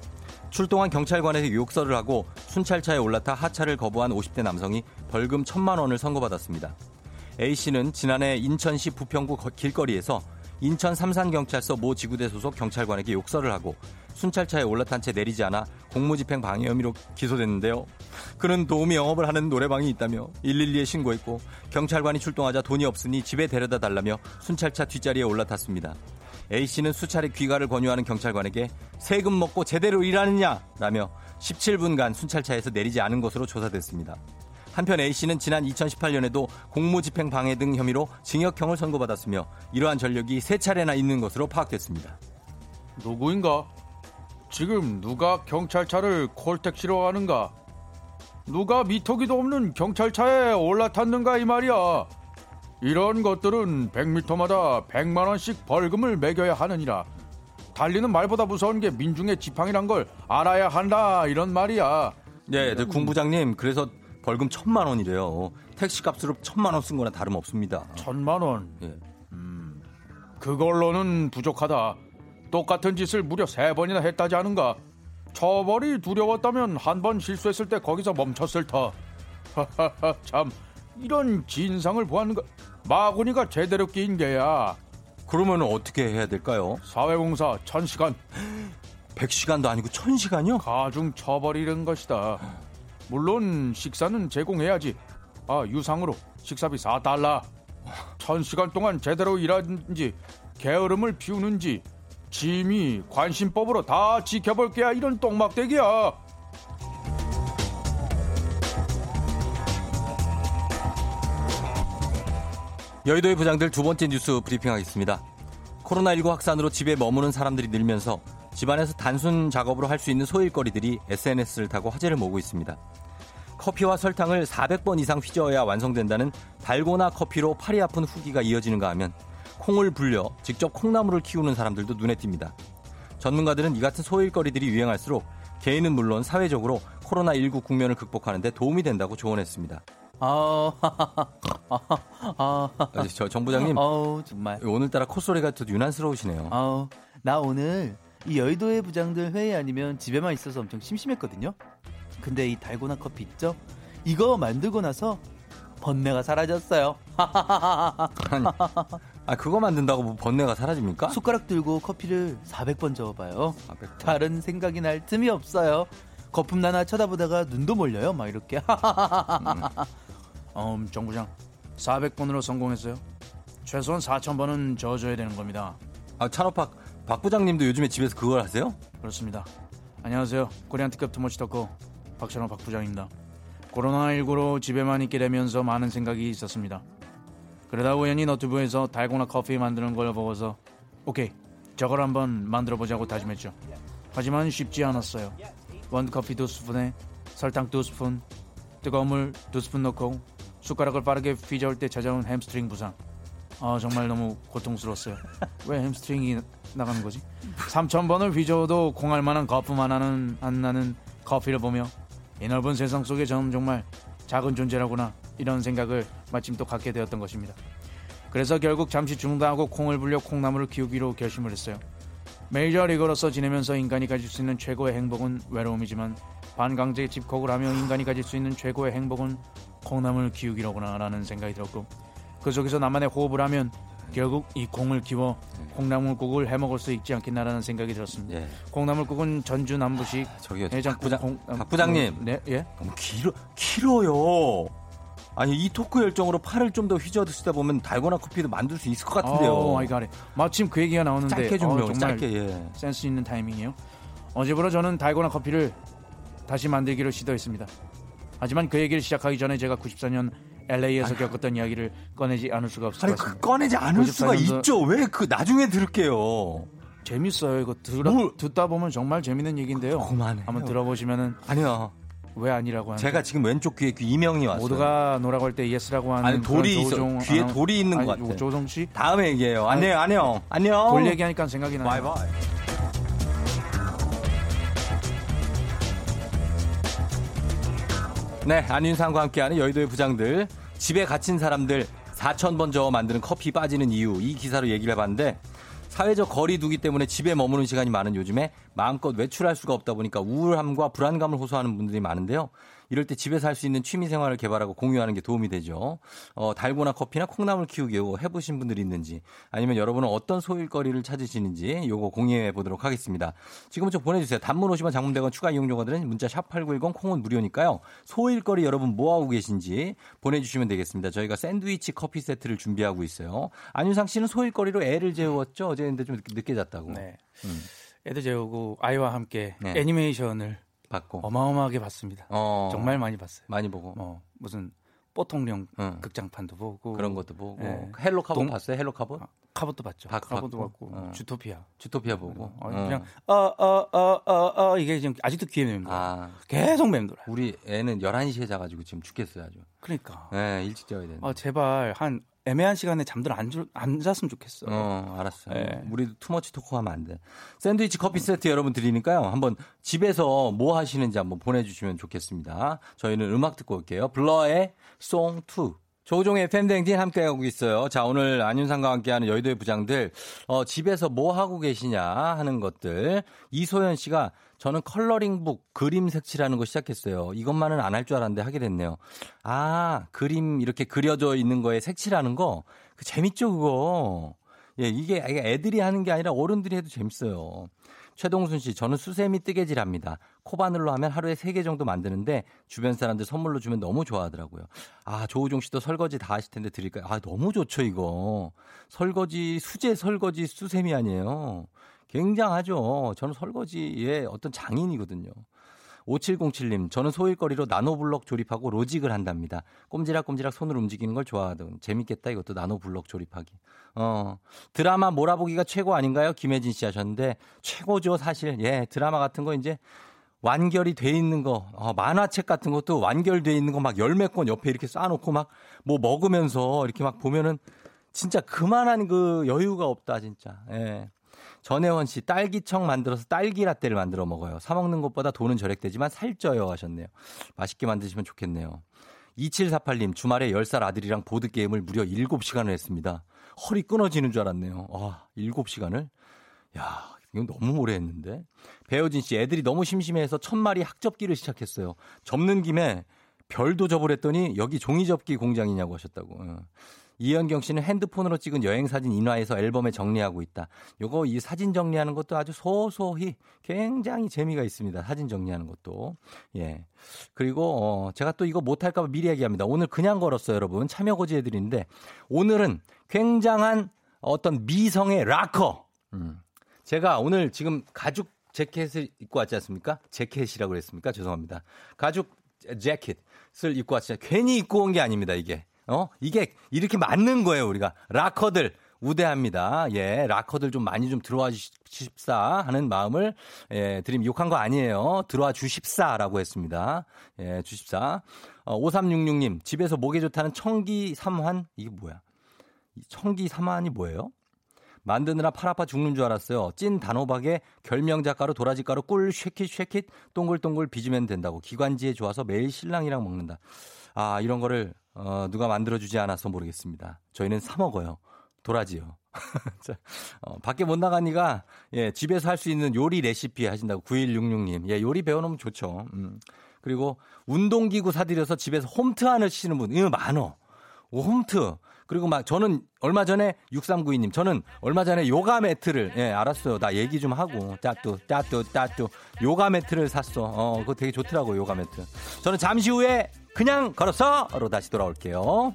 출동한 경찰관에게 욕설을 하고 순찰차에 올라타 하차를 거부한 50대 남성이 벌금 1천만 원을 선고받았습니다. A씨는 지난해 인천시 부평구 거- 길거리에서 인천 삼산경찰서 모 지구대 소속 경찰관에게 욕설을 하고 순찰차에 올라탄 채 내리지 않아 공무집행 방해 혐의로 기소됐는데요. 그는 도우미 영업을 하는 노래방이 있다며 112에 신고했고 경찰관이 출동하자 돈이 없으니 집에 데려다 달라며 순찰차 뒷자리에 올라탔습니다. A씨는 수차례 귀가를 권유하는 경찰관에게 세금 먹고 제대로 일하느냐 라며 17분간 순찰차에서 내리지 않은 것으로 조사됐습니다. 한편 A씨는 지난 2018년에도 공무집행 방해 등 혐의로 징역형을 선고받았으며 이러한 전력이 세 차례나 있는 것으로 파악됐습니다. 누구인가? 지금 누가 경찰차를 콜택시로 가는가? 누가 미터기도 없는 경찰차에 올라탔는가 이 말이야. 이런 것들은 100m마다 100만 원씩 벌금을 매겨야 하느니라. 달리는 말보다 무서운 게 민중의 지팡이란 걸 알아야 한다 이런 말이야. 네, 네, 궁부장님 그래서 벌금 천만 원이래요. 택시 값으로 천만 원 쓴 거나 다름없습니다. 천만 원. 예. 그걸로는 부족하다. 똑같은 짓을 무려 세 번이나 했다지 않은가? 처벌이 두려웠다면 한 번 실수했을 때 거기서 멈췄을 터. 하하하 참 이런 진상을 보았는가? 마구니가 제대로 끼인 게야. 그러면 어떻게 해야 될까요? 사회공사 천시간 100시간도 아니고 1000시간이요? 가중 처벌이란 것이다. 물론 식사는 제공해야지. 아 유상으로 식사비 4달러. 천 시간 동안 제대로 일하는지 게으름을 피우는지 짐이 관심법으로 다 지켜볼 게야 이런 똥막대기야. 여의도의 부장들 두 번째 뉴스 브리핑하겠습니다. 코로나19 확산으로 집에 머무는 사람들이 늘면서 집안에서 단순 작업으로 할 수 있는 소일거리들이 SNS를 타고 화제를 모으고 있습니다. 커피와 설탕을 400번 이상 휘저어야 완성된다는 달고나 커피로 팔이 아픈 후기가 이어지는가 하면 콩을 불려 직접 콩나물을 키우는 사람들도 눈에 띕니다. 전문가들은 이 같은 소일거리들이 유행할수록 개인은 물론 사회적으로 코로나19 국면을 극복하는 데 도움이 된다고 조언했습니다. 아, 아, 아, 저 정부장님 아우 정말. 오늘따라 콧소리가 더 유난스러우시네요. 아우 나 오늘 이 여의도의 부장들 회의 아니면 집에만 있어서 엄청 심심했거든요. 근데 이 달고나 커피 있죠? 이거 만들고 나서 번뇌가 사라졌어요. 아니, 아 그거 만든다고 뭐 번뇌가 사라집니까? 숟가락 들고 커피를 400번 저어봐요. 400번. 다른 생각이 날 틈이 없어요. 거품 나나 쳐다보다가 눈도 몰려요. 막 이렇게. 음, 정부장 400번으로 성공했어요. 최소한 4,000번은 저어줘야 되는 겁니다. 아 찬호박 박 부장님도 요즘에 집에서 그걸 하세요? 그렇습니다. 안녕하세요. 코리안 특급 too much talk 박찬호 박 부장입니다. 코로나19로 집에만 있게 되면서 많은 생각이 있었습니다. 그러다 우연히 너튜브에서 달고나 커피 만드는 걸 보고서 오케이 저걸 한번 만들어 보자고 다짐했죠. 하지만 쉽지 않았어요. 원커피 두 스푼에 설탕 두 스푼, 뜨거운 물 두 스푼 넣고 숟가락을 빠르게 휘저을 때 찾아온 햄스트링 부상. 아 정말 너무 고통스러웠어요. 왜 햄스트링이 나가는 거지? 3,000번을 휘저어도 공할 만한 거품만 하는 안 나는 커피를 보며 이 넓은 세상 속에 저는 정말 작은 존재라구나 이런 생각을 마침 또 갖게 되었던 것입니다. 그래서 결국 잠시 중단하고 콩을 불려 콩나물을 키우기로 결심을 했어요. 메이저리거로서 지내면서 인간이 가질 수 있는 최고의 행복은 외로움이지만 반강제 집콕을 하며 인간이 가질 수 있는 최고의 행복은 콩나물 키우기로구나라는 생각이 들었고 그 속에서 나만의 호흡을 하면 결국 이 콩을 키워 콩나물국을 해 먹을 수 있지 않겠나라는 생각이 들었습니다. 예. 콩나물국은 전주 남부식 저기요. 해장국 박 부장, 콩- 박 부장님. 네, 예. 너무 길어, 길어요. 아니, 이 토크 열정으로 팔을 좀 더 휘저어 드시다 보면 달고나 커피도 만들 수 있을 것 같은데요. Oh my god. 마침 그 얘기가 나오는데 짧게 좀 어, 정말 짧게, 예. 센스 있는 타이밍이에요. 어제부터 저는 달고나 커피를 다시 만들기로 시도했습니다. 하지만 그 얘기를 시작하기 전에 제가 94년 LA에서 겪었던 이야기를 꺼내지 않을 수가 없을 아니, 것그 같습니다. 꺼내지 않을 수가 94 년도 있죠. 왜 그 나중에 들을게요. 재밌어요. 이거 들어, 뭘- 듣다 보면 정말 재밌는 얘기인데요. 그만해요. 한번 들어보시면은 아니요. 왜 아니라고 하는 제가 지금 왼쪽 귀에 귀 이명이 왔어요. 모두가 no라고 할 때 yes라고 하는 아니, 돌이 그런 있어. 귀에 아나운- 돌이 있는 것 아니, 같아. 조우종 씨 다음에 얘기해요. 안녕, 안녕, 안녕. 돌 얘기하니까 생각이 나요. 바이바이. 네, 안윤상과 함께하는 여의도의 부장들. 집에 갇힌 사람들 4,000번 저어 만드는 커피 빠지는 이유. 이 기사로 얘기를 해봤는데, 사회적 거리 두기 때문에 집에 머무는 시간이 많은 요즘에 마음껏 외출할 수가 없다 보니까 우울함과 불안감을 호소하는 분들이 많은데요. 이럴 때 집에서 할 수 있는 취미 생활을 개발하고 공유하는 게 도움이 되죠. 어, 달고나 커피나 콩나물 키우기 요거 해보신 분들이 있는지 아니면 여러분은 어떤 소일거리를 찾으시는지 요거 공유해 보도록 하겠습니다. 지금 좀 보내주세요. 단문 50원 장문대건 추가 이용료가 드는 문자 샵 8910 콩은 무료니까요. 소일거리 여러분 뭐하고 계신지 보내주시면 되겠습니다. 저희가 샌드위치 커피 세트를 준비하고 있어요. 안윤상 씨는 소일거리로 애를 재웠죠? 어제 근데 좀 늦게, 늦게 잤다고. 네. 음. 애들 재우고 아이와 함께 네. 애니메이션을 봤고. 어마어마하게 봤습니다. 어, 정말 많이 봤어요. 많이 보고. 뭐 무슨 뽀통령 응. 극장판도 보고 그런 것도 보고. 네. 헬로 카봇 동- 봤어요? 헬로 카봇? 아, 카봇도 봤죠. 박- 카봇도 봤고. 봤고 어. 주토피아. 주토피아 보고. 어, 어. 그냥 어어 어 어 어 이게 지금 아직도 귀에 맴돌아. 아, 계속 맴돌아. 우리 애는 11시에 자가지고 지금 죽겠어요, 아주. 그러니까. 네, 일찍 자야 되는데. 아 제발 한 애매한 시간에 잠들 안, 줄- 안 잤으면 좋겠어. 어, 알았어요. 네. 우리도 투머치 토크 하면 안 돼. 샌드위치 커피 세트 여러분 드리니까요. 한번 집에서 뭐 하시는지 한번 보내주시면 좋겠습니다. 저희는 음악 듣고 올게요. 블러의 송 2. 조종의 팬댕진 함께하고 있어요. 자, 오늘 안윤상과 함께하는 여의도의 부장들, 어, 집에서 뭐 하고 계시냐 하는 것들. 이소연 씨가 저는 컬러링북 그림 색칠하는 거 시작했어요. 이것만은 안 할 줄 알았는데 하게 됐네요. 아, 그림 이렇게 그려져 있는 거에 색칠하는 거. 그 재밌죠, 그거. 예, 이게 이게 애들이 하는 게 아니라 어른들이 해도 재밌어요. 최동순 씨, 저는 수세미 뜨개질 합니다. 코바늘로 하면 하루에 3개 정도 만드는데 주변 사람들 선물로 주면 너무 좋아하더라고요. 아, 조우종 씨도 설거지 다 하실 텐데 드릴까요? 아, 너무 좋죠, 이거. 설거지, 수제 설거지 수세미 아니에요. 굉장하죠. 저는 설거지의 어떤 장인이거든요. 5707님, 저는 소일거리로 나노블럭 조립하고 로직을 한답니다. 꼼지락꼼지락 손으로 움직이는 걸 좋아하던. 재밌겠다, 이것도 나노블럭 조립하기. 어, 드라마 몰아보기가 최고 아닌가요? 김혜진 씨 하셨는데, 최고죠, 사실. 예, 드라마 같은 거 이제 완결이 돼 있는 거, 어, 만화책 같은 것도 완결돼 있는 거 막 열몇 권 옆에 이렇게 쌓아놓고 막 뭐 먹으면서 이렇게 막 보면은 진짜 그만한 그 여유가 없다, 진짜. 예. 전혜원 씨, 딸기청 만들어서 딸기 라떼를 만들어 먹어요. 사 먹는 것보다 돈은 절약되지만 살쪄요 하셨네요. 맛있게 만드시면 좋겠네요. 2748님, 주말에 10살 아들이랑 보드 게임을 무려 7시간을 했습니다. 허리 끊어지는 줄 알았네요. 와, 7시간을? 야, 이건 너무 오래 했는데. 배효진 씨, 애들이 너무 심심해서 천마리 학접기를 시작했어요. 접는 김에 별도 접으랬더니 여기 종이접기 공장이냐고 하셨다고. 어. 이현경 씨는 핸드폰으로 찍은 여행 사진 인화해서 앨범에 정리하고 있다. 요거 이 사진 정리하는 것도 아주 소소히 굉장히 재미가 있습니다. 사진 정리하는 것도. 예. 그리고 어 제가 또 이거 못 할까 봐 미리 얘기합니다. 오늘 그냥 걸었어요, 여러분. 참여 고지해 드리는데 오늘은 굉장한 어떤 미성의 락커. 음. 제가 오늘 지금 가죽 재킷을 입고 왔지 않습니까? 재킷이라고 그랬습니까? 죄송합니다. 가죽 재킷을 입고 왔지. 괜히 입고 온 게 아닙니다, 이게. 어? 이게 이렇게 맞는 거예요, 우리가. 락커들. 우대합니다. 예, 락커들 좀 많이 좀 들어와 주십사 하는 마음을 예, 드림 욕한 거 아니에요. 들어와 주십사라고 했습니다. 예, 주십사. 어, 5366님, 집에서 목에 좋다는 청기 삼환? 이게 뭐야? 이 청기 삼환이 뭐예요? 만드느라 팔 아파 죽는 줄 알았어요. 찐 단호박에 결명 작가로 도라지 가루 꿀 쉐킷 쉐킷 동글동글 빚으면 된다고. 기관지에 좋아서 매일 신랑이랑 먹는다. 아, 이런 거를 어, 누가 만들어주지 않아서 모르겠습니다. 저희는 사 먹어요. 도라지요. 자, 어, 밖에 못 나가니까, 예, 집에서 할 수 있는 요리 레시피 하신다고 9166님. 예, 요리 배워놓으면 좋죠. 음. 그리고 운동기구 사드려서 집에서 홈트 하시는 분, 이거 많어. 오, 홈트. 그리고 막 저는 얼마 전에 6392님, 저는 얼마 전에 요가 매트를, 예, 알았어요. 나 얘기 좀 하고, 따뚜, 따뚜, 따뚜. 요가 매트를 샀어. 어, 그거 되게 좋더라고, 요가 매트. 저는 잠시 후에 그냥 걸었어!로 다시 돌아올게요.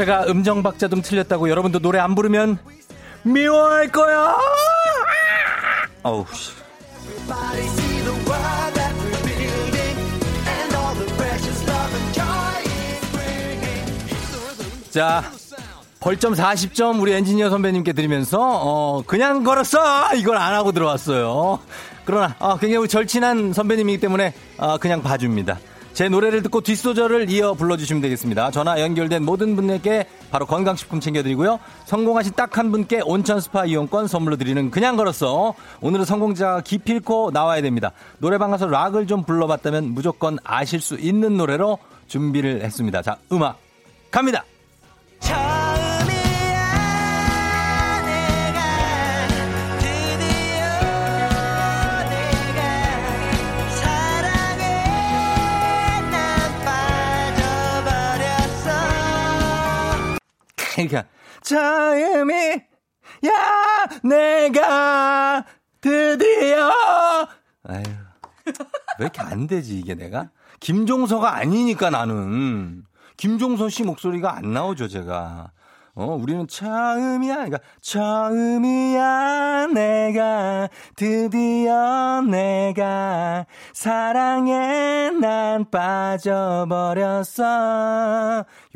제가 음정 박자 좀 틀렸다고 여러분도 노래 안 부르면 미워할 거야. 어우. 자, 벌점 40점 우리 엔지니어 선배님께 드리면서 어 그냥 걸었어 이걸 안 하고 들어왔어요. 그러나 아, 굉장히 절친한 선배님이기 때문에 아, 그냥 봐줍니다. 제 노래를 듣고 뒷소절을 이어 불러주시면 되겠습니다. 전화 연결된 모든 분에게 바로 건강식품 챙겨드리고요. 성공하신 딱 한 분께 온천 스파 이용권 선물로 드리는 그냥 걸었어. 오늘은 성공자가 기필코 나와야 됩니다. 노래방 가서 락을 좀 불러봤다면 무조건 아실 수 있는 노래로 준비를 했습니다. 자, 음악 갑니다. 처 그러니까 처음이 야 내가 드디어. 아유 왜 이렇게 안 되지 이게 내가? 김종서가 아니니까 나는. 김종서 씨 목소리가 안 나오죠 제가. 어 우리는 처음이야. 그러니까 처음이야 내가 드디어 내가 사랑에 난 빠져버렸어.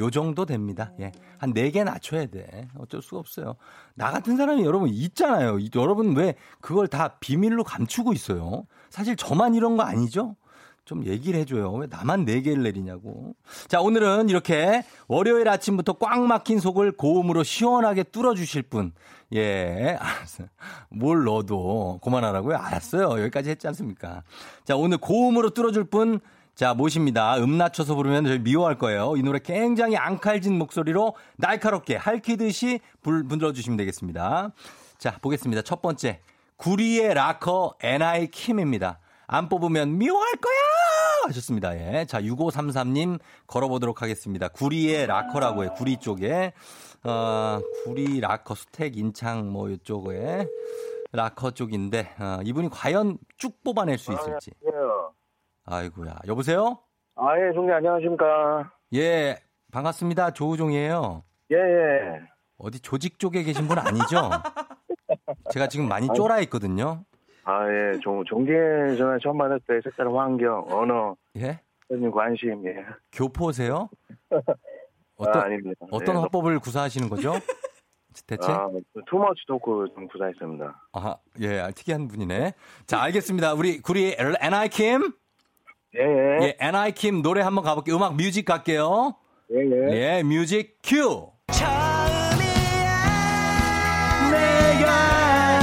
요 정도 됩니다. 예. 한 네 개 낮춰야 돼. 어쩔 수가 없어요. 나 같은 사람이 여러분 있잖아요. 이- 여러분 왜 그걸 다 비밀로 감추고 있어요? 사실 저만 이런 거 아니죠? 좀 얘기를 해줘요. 왜 나만 네 개를 내리냐고. 자, 오늘은 이렇게 월요일 아침부터 꽉 막힌 속을 고음으로 시원하게 뚫어주실 분. 예, 알았어요. 뭘 넣어도 그만하라고요? 알았어요. 여기까지 했지 않습니까? 자, 오늘 고음으로 뚫어줄 분. 자, 모십니다. 음 낮춰서 부르면 저희 미워할 거예요. 이 노래 굉장히 앙칼진 목소리로 날카롭게 할퀴듯이 불, 불러주시면 되겠습니다. 자, 보겠습니다. 첫 번째. 구리의 락커 NI 킴입니다. 안 뽑으면 미워할 거야! 하셨습니다. 예. 자, 6533님 걸어보도록 하겠습니다. 구리의 락커라고 해. 구리 쪽에. 어, 구리 락커 스택 인창 뭐 이쪽에 락커 쪽인데, 어, 이분이 과연 쭉 뽑아낼 수 있을지. 아 이고야. 여보세요? 아, 예, 종님 안녕하십니까. 예, 반갑습니다. 조우종이에요. 예, 예. 어디 조직 쪽에 계신 분 아니죠? 제가 지금 많이 쫄아 있거든요. 아, 예, 종, 종계 전에 처음 만났을 때 색다른 환경, 언어, 예? 선생님 관심, 예. 교포세요? 어떤 아, 아닙니다. 어떤 예, 화법을 구사하시는 거죠? 대체? 아, 투머치 토크 좀 구사했습니다. 아, 예, 아, 특이한 분이네. 자, 알겠습니다. 우리 구리 NI 킴. 예, 예. 예, NI 킴 노래 한번 가볼게요. 음악 music 갈게요. 예, 예. 예, music cue. 내가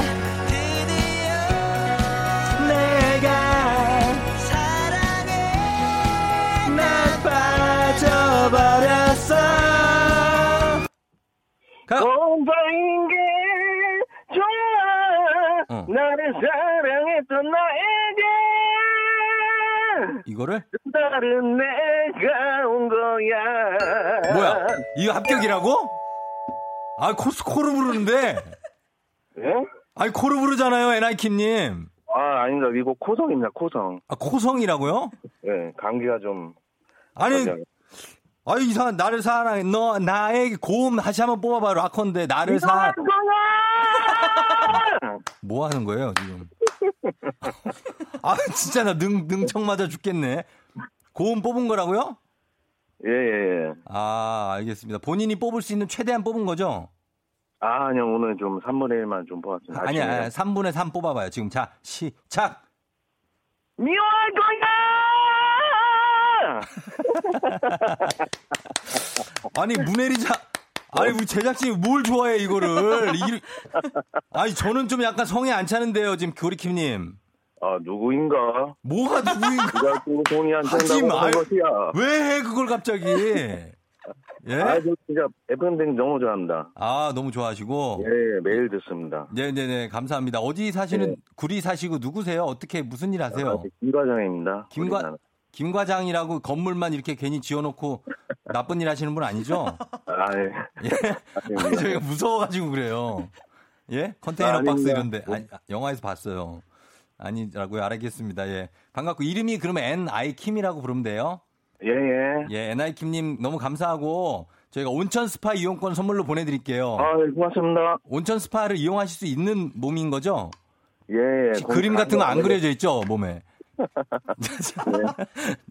드디어 내가 빠져버렸어 가. 혼자인 게 좋아. 어. 나를 사랑했던 나에게 이거를 다른 내가 온 거야. 뭐야? 이거 합격이라고? 아, 코, 코로 부르는데. 예? 아니, 코로 부르잖아요, 에나이킴님. 아, 아닙니다. 이거 코성입니다, 코성. 아, 코성이라고요? 예, 감기가 좀. 아니. 아니, 이상한, 나를 사랑해. 너, 나에게 고음 다시 한번 뽑아봐, 락커인데, 나를 사랑. 거야! 뭐 하는 거예요, 지금? 아, 진짜 나 능, 능청 맞아 죽겠네. 고음 뽑은 거라고요? 예, 예, 예. 아, 알겠습니다. 본인이 뽑을 수 있는 최대한 뽑은 거죠? 아, 아니요, 오늘 좀 3분의 1만 좀 뽑았습니다. 아니야. 아니야. 3분의 3 뽑아봐요. 지금 자, 시작! 미워할 거야! 아니, 문혜리자. 아니, 우리 제작진이 뭘 좋아해, 이거를. 이, 아니, 저는 좀 약간 성에 안 차는데요, 지금 교리킴님. 아, 누구인가? 뭐가 누구인가? 누가 그 돈이 안 된다고 마요. 하는 것이야. 왜 해, 그걸 갑자기? 예? 아, 저 진짜 FM댕 너무 좋아합니다. 아, 너무 좋아하시고. 예, 매일 듣습니다. 네 네 네, 감사합니다. 어디 사시는, 구리 사시고 누구세요? 어떻게, 무슨 일 하세요? 아, 김과장입니다. 김과. 김 과장이라고 건물만 이렇게 괜히 지어놓고 나쁜 일 하시는 분 아니죠? 아, 예. 예. 아니. 저희가 무서워가지고 그래요. 예? 컨테이너 아, 박스. 이런데. 아니, 아, 영화에서 봤어요. 아니라고요? 알겠습니다. 예. 반갑고, 이름이 그러면 N.I. 킴이라고 부르면 돼요? 예, 예. 예, N.I. 킴님 너무 감사하고, 저희가 온천 스파 이용권 선물로 보내드릴게요. 아, 예, 고맙습니다. 온천 스파를 이용하실 수 있는 몸인 거죠? 예, 예. 그림 같은 거안 네. 그려져 있죠, 몸에?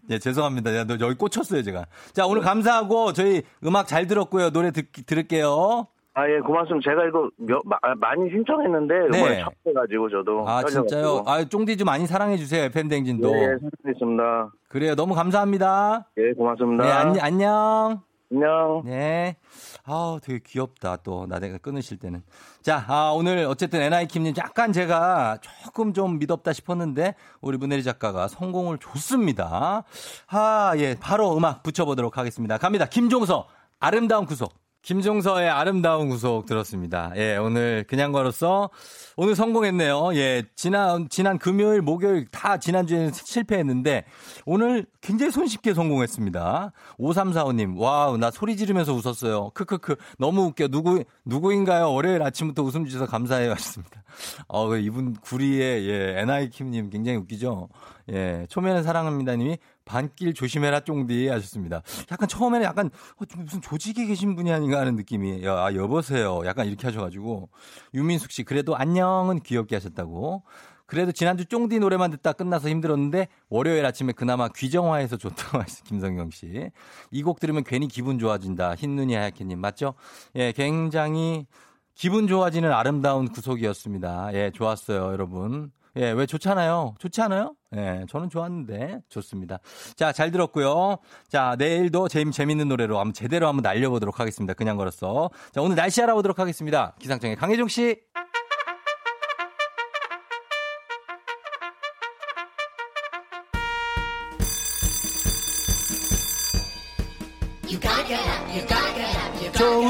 예, 죄송합니다. 야, 너 여기 꽂혔어요, 제가. 자, 오늘 감사하고 저희 음악 잘 들었고요. 노래 듣, 들을게요. 아, 예, 고맙습니다. 제가 이거 몇, 마- 많이 신청했는데, 네. 이번에 처음 해가지고 저도. 아. 진짜요? 아, 쫑디 좀 많이 사랑해주세요, FM댕진도. 예, 사랑했습니다. 그래요. 너무 감사합니다. 예, 고맙습니다. 네, 안, 안녕. 안녕. 네. 아우, 되게 귀엽다, 또. 나대가 끊으실 때는. 자, 아, 오늘 어쨌든 NI킴님 약간 제가 조금 좀 믿었다 싶었는데, 우리 문혜리 작가가 성공을 줬습니다. 아, 예. 바로 음악 붙여보도록 하겠습니다. 갑니다. 김종서, 아름다운 구속. 김종서의 아름다운 구속 들었습니다. 예, 오늘 그냥 걸었어. 오늘 성공했네요. 예, 지난, 지난 금요일, 목요일 다 지난주에는 실패했는데, 오늘 굉장히 손쉽게 성공했습니다. 5345 님, 와우, 나 소리 지르면서 웃었어요. 크크크. 너무 웃겨. 누구, 누구인가요? 월요일 아침부터 웃음 주셔서 감사해요. 하셨습니다. 어, 그 이분 구리의, 예, NI킴 님 굉장히 웃기죠? 예, 초면에 사랑합니다 님이 반길 조심해라 쫑디 하셨습니다. 약간 처음에는 약간 어, 좀 무슨 조직에 계신 분이 아닌가 하는 느낌이 야, 아, 여보세요. 약간 이렇게 하셔가지고 유민숙 씨 그래도 안녕은 귀엽게 하셨다고. 그래도 지난주 쫑디 노래만 듣다 끝나서 힘들었는데 월요일 아침에 그나마 귀정화해서 좋다고 하셨어요. 김성경 씨. 이 곡 들으면 괜히 기분 좋아진다. 흰눈이 하얗게 님 맞죠? 예, 굉장히 기분 좋아지는 아름다운 구속이었습니다. 예, 좋았어요, 여러분. 예, 왜 좋잖아요. 좋지 않아요? 예, 저는 좋았는데 좋습니다. 자, 잘 들었고요. 자, 내일도 재미 재밌는 노래로 한번 제대로 한번 날려보도록 하겠습니다. 그냥 걸었어. 자, 오늘 날씨 알아보도록 하겠습니다. 기상청의 강혜종 씨.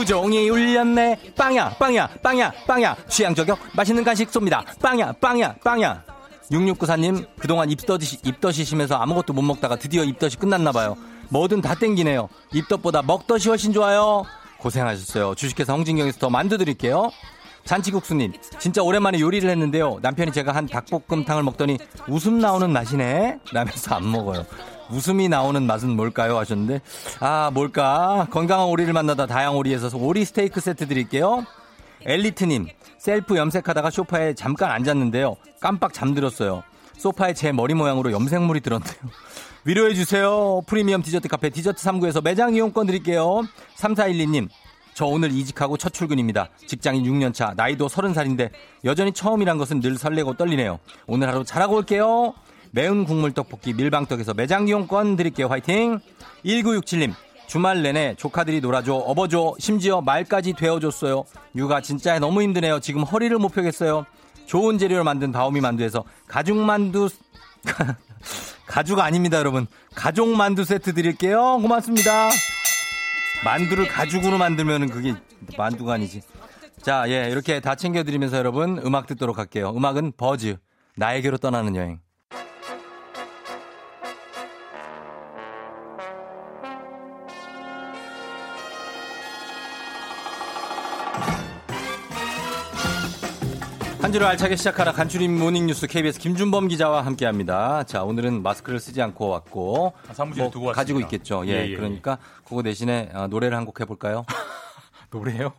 조종이 울렸네. 빵야, 빵야, 빵야, 빵야. 취향 저격 맛있는 간식 쏩니다. 빵야, 빵야, 빵야. 6694님, 그동안 입덧이, 입덧이 심해서 아무것도 못 먹다가 드디어 입덧이 끝났나봐요. 뭐든 다 땡기네요. 입덧보다 먹덧이 훨씬 좋아요. 고생하셨어요. 주식회사 홍진경에서 더 만두 드릴게요. 잔치국수님, 진짜 오랜만에 요리를 했는데요. 남편이 제가 한 닭볶음탕을 먹더니 웃음 나오는 맛이네? 라면서 안 먹어요. 웃음이 나오는 맛은 뭘까요? 하셨는데, 아, 뭘까? 건강한 오리를 만나다 다양 오리에서 오리 스테이크 세트 드릴게요. 엘리트님, 셀프 염색하다가 소파에 잠깐 앉았는데요. 깜빡 잠들었어요. 소파에 제 머리 모양으로 염색물이 들었네요. 위로해주세요. 프리미엄 디저트 카페 디저트 3구에서 매장 이용권 드릴게요. 3412님, 저 오늘 이직하고 첫 출근입니다. 직장인 6년차, 나이도 30살인데 여전히 처음이란 것은 늘 설레고 떨리네요. 오늘 하루 잘하고 올게요. 매운 국물 떡볶이 밀방떡에서 매장 이용권 드릴게요. 화이팅! 1967님, 주말 내내 조카들이 놀아줘, 업어줘, 심지어 말까지 되어줬어요. 육아 진짜 너무 힘드네요. 지금 허리를 못 펴겠어요. 좋은 재료를 만든 다오미 만두에서 가죽 만두, 가죽 아닙니다, 여러분. 가족 만두 세트 드릴게요. 고맙습니다. 만두를 가죽으로 만들면은 그게 만두가 아니지. 자, 예, 이렇게 다 챙겨드리면서 여러분 음악 듣도록 할게요. 음악은 버즈, 나에게로 떠나는 여행. 한 주를 알차게 시작하라 간추린 모닝뉴스 KBS 김준범 기자와 함께합니다. 자 오늘은 마스크를 쓰지 않고 왔고 아, 사무실에 두고 왔습니다. 가지고 있겠죠. 예, 예, 예, 그러니까 그거 대신에 어, 노래를 한 곡 해볼까요? 노래요?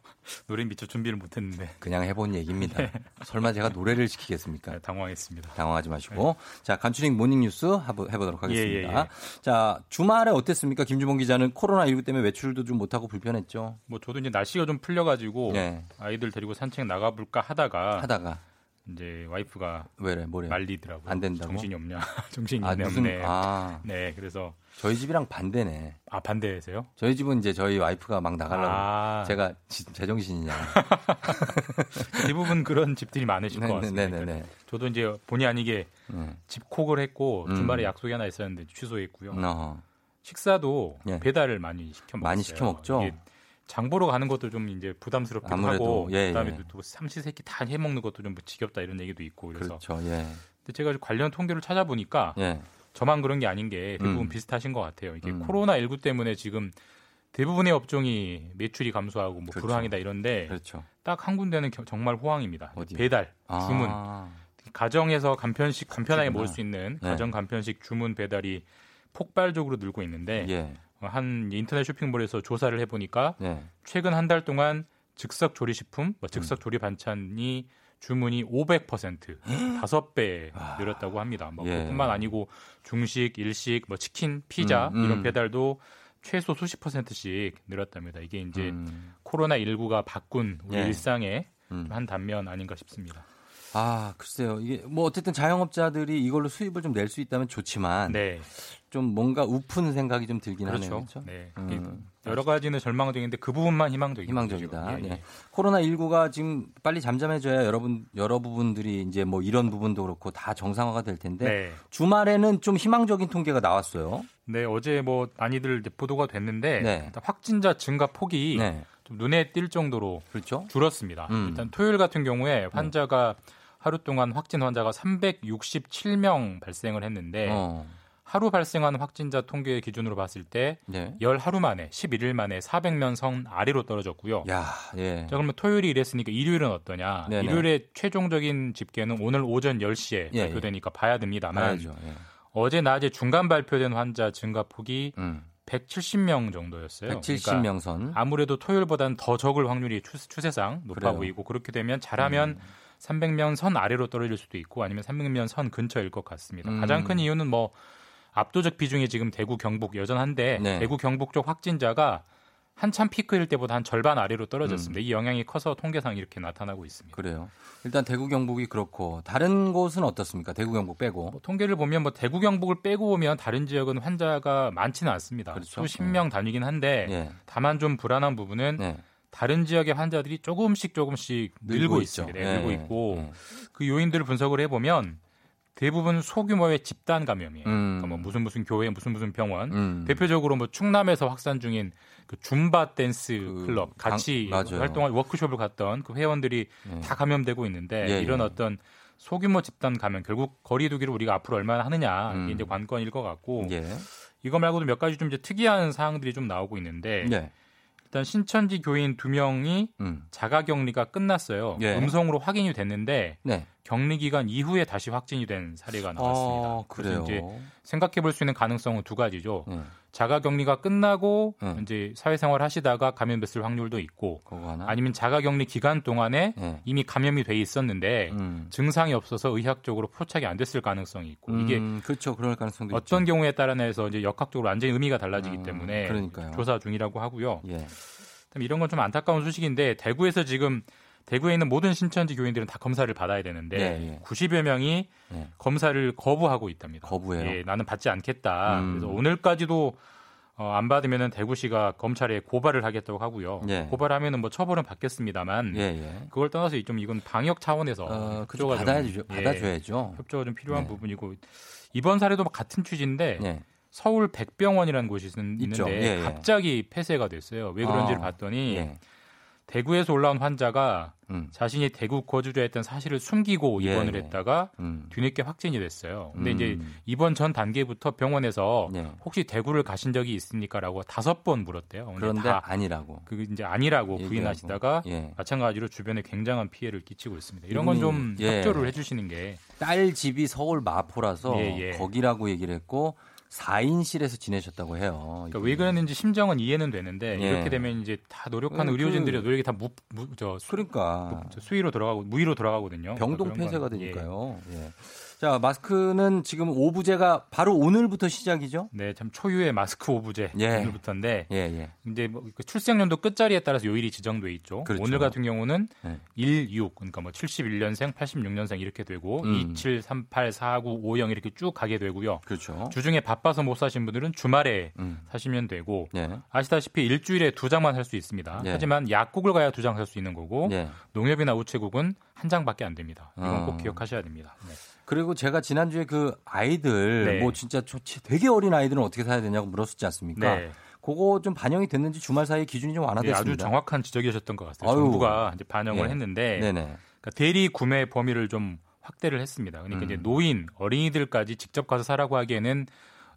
노래 미처 준비를 못했는데 그냥 해본 얘기입니다. 설마 제가 노래를 시키겠습니까? 네, 당황했습니다. 당황하지 마시고 자 간추린 모닝뉴스 해보도록 하겠습니다. 예, 예, 예. 자 주말에 어땠습니까? 김준범 기자는 코로나 19 때문에 외출도 좀 못하고 불편했죠. 뭐 저도 이제 날씨가 좀 풀려가지고 예. 아이들 데리고 산책 나가볼까 하다가 하다가 이제 와이프가 왜래 뭐래 말리더라고요. 안 된다고? 정신이 없냐? 정신이 아 있네 무슨 없네. 아 네, 그래서 저희 집이랑 반대네. 아 반대세요? 저희 집은 이제 저희 와이프가 막 나가려고 아. 제가 지- 제정신이냐. 대부분 그런 집들이 많으실 것 같습니다. 네네네. 저도 이제 본의 아니게 네. 집콕을 했고 음. 주말에 약속이 하나 있었는데 취소했고요. 어. 식사도 예. 배달을 많이 시켜 먹었어요. 많이 시켜 먹죠? 장 보러 가는 것도 좀 이제 부담스럽기도 아무래도, 하고 예, 그다음에 예. 또 삼시세끼 다 해 먹는 것도 좀 지겹다 이런 얘기도 있고 그래서 그렇죠. 예. 근데 제가 관련 통계를 찾아보니까 예. 저만 그런 게 아닌 게 대부분 음. 비슷하신 것 같아요. 이게 음. 코로나 19 때문에 지금 대부분의 업종이 매출이 감소하고 뭐 그렇죠. 불황이다 이런데 그렇죠. 딱한 군데는 겨- 정말 호황입니다. 어디요? 배달, 주문. 아. 가정에서 간편식 간편하게 그렇구나. 먹을 수 있는 네. 가정 간편식 주문 배달이 폭발적으로 늘고 있는데 예. 어, 한 인터넷 쇼핑몰에서 조사를 해보니까 예. 최근 한 달 동안 즉석 조리 식품, 음. 뭐 즉석 조리 반찬이 주문이 500% 다섯 배 늘었다고 합니다. 뭐 아. 예. 그뿐만 아니고 중식, 일식, 뭐 치킨, 피자 음, 음. 이런 배달도 최소 수십 퍼센트씩 늘었답니다. 이게 이제 음. 코로나 19가 바꾼 우리 예. 일상의 음. 한 단면 아닌가 싶습니다. 아, 글쎄요. 이게 뭐 어쨌든 자영업자들이 이걸로 수입을 좀 낼 수 있다면 좋지만 네, 좀 뭔가 우픈 생각이 좀 들긴 하네요. 그렇죠. 그렇죠? 네, 음. 여러 가지는 절망적인데 그 부분만 희망적인 희망적이다. 거죠. 예, 네. 예. 코로나 19가 지금 빨리 잠잠해져야 여러분 여러 부분들이 이제 뭐 이런 부분도 그렇고 다 정상화가 될 텐데 네. 주말에는 좀 희망적인 통계가 나왔어요. 네, 어제 뭐 많이들 보도가 됐는데 네. 확진자 증가 폭이 네. 좀 눈에 띌 정도로 그렇죠? 줄었습니다. 음. 일단 토요일 같은 경우에 환자가 하루 동안 확진 환자가 367명 발생을 했는데 어. 하루 발생한 확진자 통계 기준으로 봤을 때 네. 열 하루 만에 11일 만에 400명 선 아래로 떨어졌고요. 야, 예. 자 그러면 토요일이 이랬으니까 일요일은 어떠냐? 네네. 일요일의 최종적인 집계는 오늘 오전 10시에 예, 발표되니까 봐야 됩니다만 봐야죠. 예. 어제 낮에 중간 발표된 환자 증가 폭이 음. 170명 정도였어요. 170명 선. 그러니까 아무래도 토요일보다는 더 적을 확률이 추, 추세상 높아 그래요. 음. 보이고 그렇게 되면 잘하면 300명 선 아래로 떨어질 수도 있고 아니면 300명 선 근처일 것 같습니다. 음. 가장 큰 이유는 뭐 압도적 비중이 지금 대구 경북 여전한데 네. 대구 경북 쪽 확진자가 한참 피크일 때보다 한 절반 아래로 떨어졌습니다. 음. 이 영향이 커서 통계상 이렇게 나타나고 있습니다. 그래요. 일단 대구 경북이 그렇고 다른 곳은 어떻습니까? 대구 경북 빼고. 뭐 통계를 보면 뭐 대구 경북을 빼고 보면 다른 지역은 환자가 많지는 않습니다. 그렇죠. 수십 명 단위긴 한데 예. 다만 좀 불안한 부분은 네. 다른 지역의 환자들이 조금씩 조금씩 늘고, 있습니다. 네, 늘고 예. 있고 예. 그 요인들을 분석을 해보면 대부분 소규모의 집단 감염이에요. 음. 그러니까 뭐 무슨 무슨 교회, 무슨 무슨 병원. 음. 대표적으로 뭐 충남에서 확산 중인 그 줌바 댄스 그 클럽 같이 강-. 활동할 워크숍을 갔던 그 회원들이 예. 다 감염되고 있는데 예, 이런 예. 어떤 소규모 집단 감염 결국 거리두기를 우리가 앞으로 얼마나 하느냐 음. 이게 이제 관건일 것 같고 예. 이거 말고도 몇 가지 좀 이제 특이한 사항들이 좀 나오고 있는데 네. 일단 신천지 교인 두 명이 음. 자가격리가 끝났어요. 예. 음성으로 확인이 됐는데 네. 격리 기간 이후에 다시 확진이 된 사례가 나왔습니다. 어, 그래서. 이제 생각해 볼 수 있는 가능성은 두 가지죠. 예. 자가격리가 끝나고 네. 이제 사회생활 하시다가 감염됐을 확률도 있고. 아니면 자가격리 기간 동안에 예. 이미 감염이 돼 있었는데 음. 증상이 없어서 의학적으로 포착이 안 됐을 가능성이 있고 이게 음, 그렇죠. 그럴 가능성도 어떤 있죠. 경우에 따라서 이제 역학적으로 완전히 의미가 달라지기 음, 때문에 그러니까요. 조사 중이라고 하고요. 예. 이런 건 좀 안타까운 소식인데 대구에서 지금 대구에 있는 모든 신천지 교인들은 다 검사를 받아야 되는데 예, 예. 90여 명이 예. 검사를 거부하고 있답니다. 거부해요? 예, 나는 받지 않겠다. 음. 그래서 오늘까지도 어, 안 받으면은 대구시가 검찰에 고발을 하겠다고 하고요. 예. 고발하면은 뭐 처벌은 받겠습니다만 예, 예. 그걸 떠나서 좀 이건 방역 차원에서 어. 협조가 좀, 받아야죠. 예, 받아줘야죠. 협조가 좀 필요한 네. 부분이고 이번 사례도 같은 취지인데 예. 서울 백병원이라는 곳이 있-. 있는데 예, 예. 갑자기 폐쇄가 됐어요. 왜 그런지를 아, 봤더니 예. 대구에서 올라온 환자가 음. 자신이 대구 거주자였던 사실을 숨기고 예, 입원을 예. 했다가 음. 뒤늦게 확진이 됐어요. 근데 음. 이제 입원 전 단계부터 병원에서 예. 혹시 대구를 가신 적이 있습니까라고 다섯 번 물었대요. 그런데 다 아니라고. 그 이제 아니라고 얘기하고. 부인하시다가 예. 마찬가지로 주변에 굉장한 피해를 끼치고 있습니다. 이런 건좀 이분이, 예. 협조를 해주시는 게 딸 집이 서울 마포라서 예, 예. 거기라고 얘기를 했고 4인실에서 지내셨다고 해요. 그러니까 왜 그랬는지 심정은 이해는 되는데 예. 이렇게 되면 이제 다 노력하는 그- 의료진들의 노력이 다 무, 무, 저, 수, 그러니까 저 수위로 돌아가고 무위로 돌아가거든요. 병동 그러니까 폐쇄가 예. 되니까요. 예. 자, 마스크는 지금 오부제가 바로 오늘부터 시작이죠? 네, 참 초유의 마스크 오부제 예. 오늘부터인데 예, 예. 이제 뭐그 출생연도 끝자리에 따라서 요일이 지정돼 있죠. 그렇죠. 오늘 같은 경우는 네. 16 그러니까 뭐 71년생, 86년생 이렇게 되고 음. 27, 38, 49, 50 이렇게 쭉 가게 되고요. 그렇죠. 주중에 바빠서 못 사신 분들은 주말에 음. 사시면 되고 예. 아시다시피 일주일에 두 장만 살 수 있습니다. 예. 하지만 약국을 가야 두 장 살 수 있는 거고 예. 농협이나 우체국은 한 장밖에 안 됩니다. 이건 어. 꼭 기억하셔야 됩니다. 네. 그리고 제가 지난주에 그 아이들 네. 뭐 진짜 저- 되게 어린 아이들은 어떻게 사야 되냐고 물었었지 않습니까? 네. 그거 좀 반영이 됐는지 주말 사이에 기준이 좀 예, 완화됐습니다. 아주 정확한 지적이셨던 것 같아요. 아유. 정부가 이제 반영을 예. 했는데. 그러니까 대리 구매 범위를 좀 확대를 했습니다. 그러니까 음. 이제 노인, 어린이들까지 직접 가서 사라고 하기에는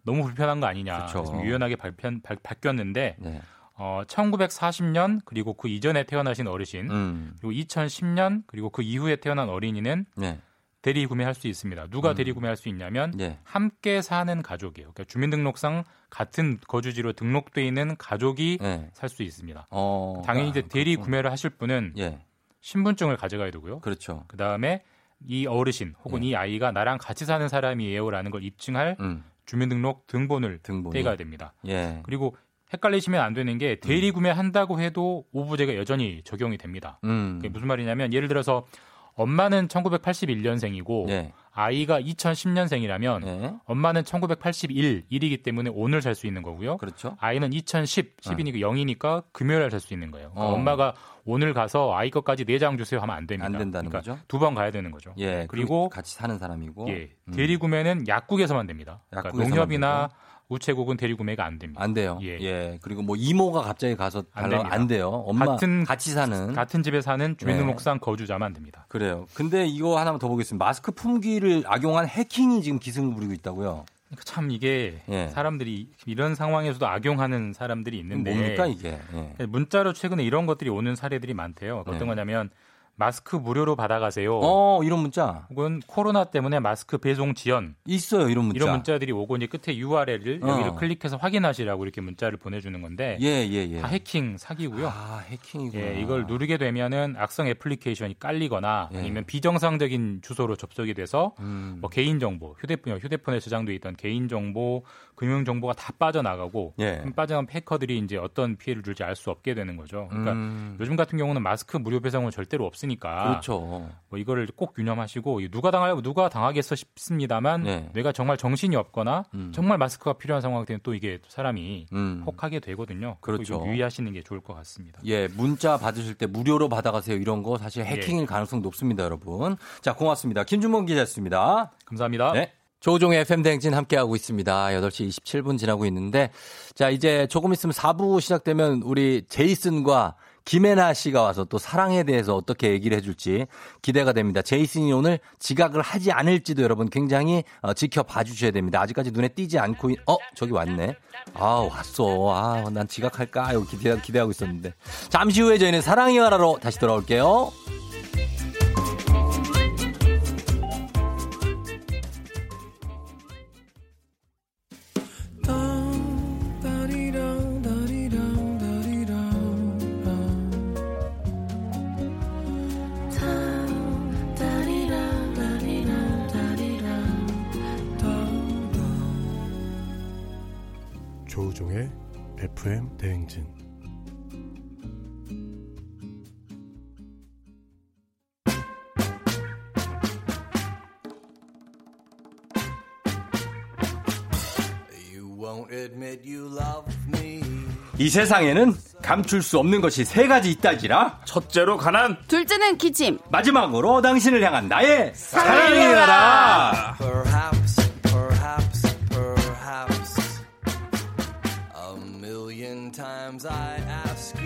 너무 불편한 거 아니냐. 그래서 유연하게 발편, 발, 바뀌었는데 네. 어, 1940년 그리고 그 이전에 태어나신 어르신 음. 그리고 2010년 그리고 그 이후에 태어난 어린이는 네. 대리 구매할 수 있습니다. 누가 음. 대리 구매할 수 있냐면 예. 함께 사는 가족이에요. 그러니까 주민등록상 같은 거주지로 등록돼 있는 가족이 예. 살수 있습니다. 어. 당연히 이제 아, 대리 그렇군. 구매를 하실 분은 예. 신분증을 가져가야 되고요. 그렇죠. 그 다음에 이 어르신 혹은 예. 이 아이가 나랑 같이 사는 사람이에요라는 걸 입증할 음. 주민등록 등본을 등본이. 떼가야 됩니다. 예. 그리고 헷갈리시면 안 되는 게 대리 구매한다고 해도 오부제가 여전히 적용이 됩니다. 음. 그게 무슨 말이냐면 예를 들어서 엄마는 1981년생이고 예. 아이가 2010년생이라면 예. 엄마는 1981 1이기 때문에 오늘 살 수 있는 거고요. 그렇죠. 아이는 2010 10이니까 0이니까 금요일 날 살 수 있는 거예요. 그러니까 어. 엄마가 오늘 가서 아이 것까지 4장 주세요 하면 안 됩니다. 안 된다는 그러니까 거죠? 두 번 가야 되는 거죠. 예. 그리고 같이 사는 사람이고. 예, 음. 대리 구매는 약국에서만 됩니다. 그러니까 약국에서만 농협이나 우체국은 대리 구매가 안 됩니다. 안 돼요. 예. 예. 그리고 뭐 이모가 갑자기 가서 안 달라 됩니다. 안 돼요. 엄마 같은- 같이 사는 같은 집에 사는 주민등록상 거주자만 됩니다. 그래요. 근데 이거 하나만 더 보겠습니다. 마스크 품귀를 악용한 해킹이 지금 기승을 부리고 있다고요. 그러니까 참 이게 예. 사람들이 이런 상황에서도 악용하는 사람들이 있는데 뭡니까 이게? 예. 문자로 최근에 이런 것들이 오는 사례들이 많대요. 네. 어떤 거냐면 마스크 무료로 받아가세요. 어, 이런 문자 혹은 코로나 때문에 마스크 배송 지연 있어요. 이런 문자. 이런 문자들이 오고 이제 끝에 URL을 어. 여기를 클릭해서 확인하시라고 이렇게 문자를 보내주는 건데 예, 예, 예. 다 해킹 사기고요. 아, 해킹이구나. 예, 이걸 누르게 되면은 악성 애플리케이션이 깔리거나 예. 아니면 비정상적인 주소로 접속이 돼서 음. 뭐 개인 정보, 휴대폰 휴대폰에 저장돼 있던 개인 정보, 금융 정보가 다 빠져나가고 예. 빠져나간 해커들이 이제 어떤 피해를 줄지 알 수 없게 되는 거죠. 그러니까 음. 요즘 같은 경우는 마스크 무료 배송은 절대로 없으니까 그렇죠. 뭐 이거를 꼭 유념하시고 이 누가 당할 누가 당하겠어 싶습니다만 네. 내가 정말 정신이 없거나 음. 정말 마스크가 필요한 상황 되면 또 이게 사람이 음. 혹하게 되거든요. 그렇죠. 유의하시는 게 좋을 것 같습니다. 예, 문자 받으실 때 무료로 받아가세요. 이런 거 사실 해킹일 가능성 높습니다, 여러분. 자, 고맙습니다. 김준범 기자였습니다. 감사합니다. 네. 조종의 FM 대행진 함께하고 있습니다. 8시 27분 지나고 있는데, 자, 이제 조금 있으면 4부 시작되면 우리 제이슨과 김혜나 씨가 와서 또 사랑에 대해서 어떻게 얘기를 해줄지 기대가 됩니다. 제이슨이 오늘 지각을 하지 않을지도 여러분 굉장히 어, 지켜봐 주셔야 됩니다. 아직까지 눈에 띄지 않고, 있- 어, 저기 왔네. 아, 왔어. 아, 난 지각할까? 이거 기대, 기대하고 있었는데. 잠시 후에 저희는 사랑이 와라로 다시 돌아올게요. 이 세상에는 감출 수 없는 것이 세 가지 있다지라. 첫째로 가난. 둘째는 기침. 마지막으로 당신을 향한 나의 사랑의 나라. times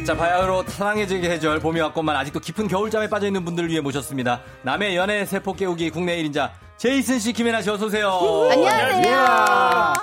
자, 바야흐로 사랑해지게 계절 봄이 왔건만 아직도 깊은 겨울잠에 빠져있는 분들을 위해 모셨습니다. 남의 연애 세포 깨우기 국내 1인자 제이슨 씨, 김혜나 씨 어서 오세요. 안녕하세요.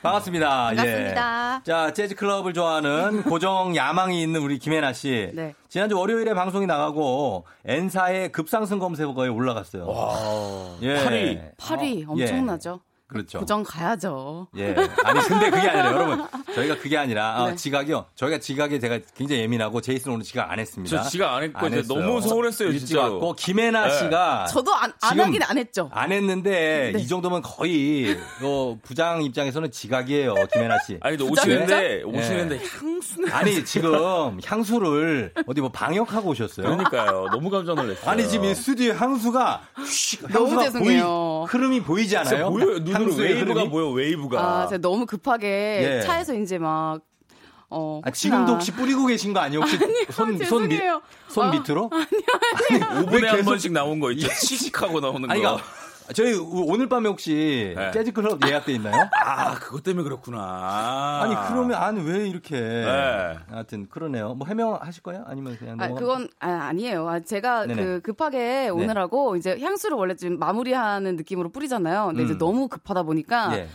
반갑습니다. 예. 반갑습니다. 자, 재즈 클럽을 좋아하는 고정 야망이 있는 우리 김혜나 씨. 네. 지난주 월요일에 방송이 나가고 N사의 급상승 검색어에 올라갔어요. 예. 8위. 8위 예. 엄청나죠. 그렇죠. 고정 가야죠. 예. 아니, 근데 그게 아니라 여러분. 저희가 그게 아니라, 아, 네. 지각이요. 저희가 지각에 제가 굉장히 예민하고 제이슨 오늘 지각 안 했습니다. 저 지각 안 했고 이제 했어요. 너무 서운했어요, 진짜로. 왔고, 김혜나 네. 씨가. 저도 안, 안 하긴 안 했죠. 안 했는데, 네. 이 정도면 거의, 어, 부장 입장에서는 지각이에요, 김혜나 씨. 아니, 오시는데, 입장? 오시는데 예. 향수는. 아니, 지금 향수를 어디 뭐 방역하고 오셨어요? 그러니까요. 너무 깜짝 놀랐어요. 아니, 지금 이 스튜디오에 향수가, 휘, 너무 향수가 죄송해요. 보이, 흐름이 보이지 진짜 않아요? 보여요. 향수의 웨이브가 흐름이? 보여, 웨이브가. 아, 제가 너무 급하게 예. 차에서 이제 막, 어. 아, 지금도 혹시 뿌리고 계신 거 아니에요? 혹시 손, 손, 밑. 손 아, 밑으로? 5분에 한 계속- 번씩 나온 거 있죠. 씩씩하고 나오는 거. 아니, 그러니까 저희 오늘 밤에 혹시 네. 재즈 클럽 예약돼 있나요? 아, 그것 때문에 그렇구나. 아니 그러면 아니 왜 이렇게? 네. 하여튼 그러네요. 뭐 해명하실 거예요? 아니면 그냥 아, 그건 아, 아니에요. 아, 제가 네네. 그 급하게 오느라고 이제 향수를 원래 좀 마무리하는 느낌으로 뿌리잖아요. 근데 이제 음. 너무 급하다 보니까 예.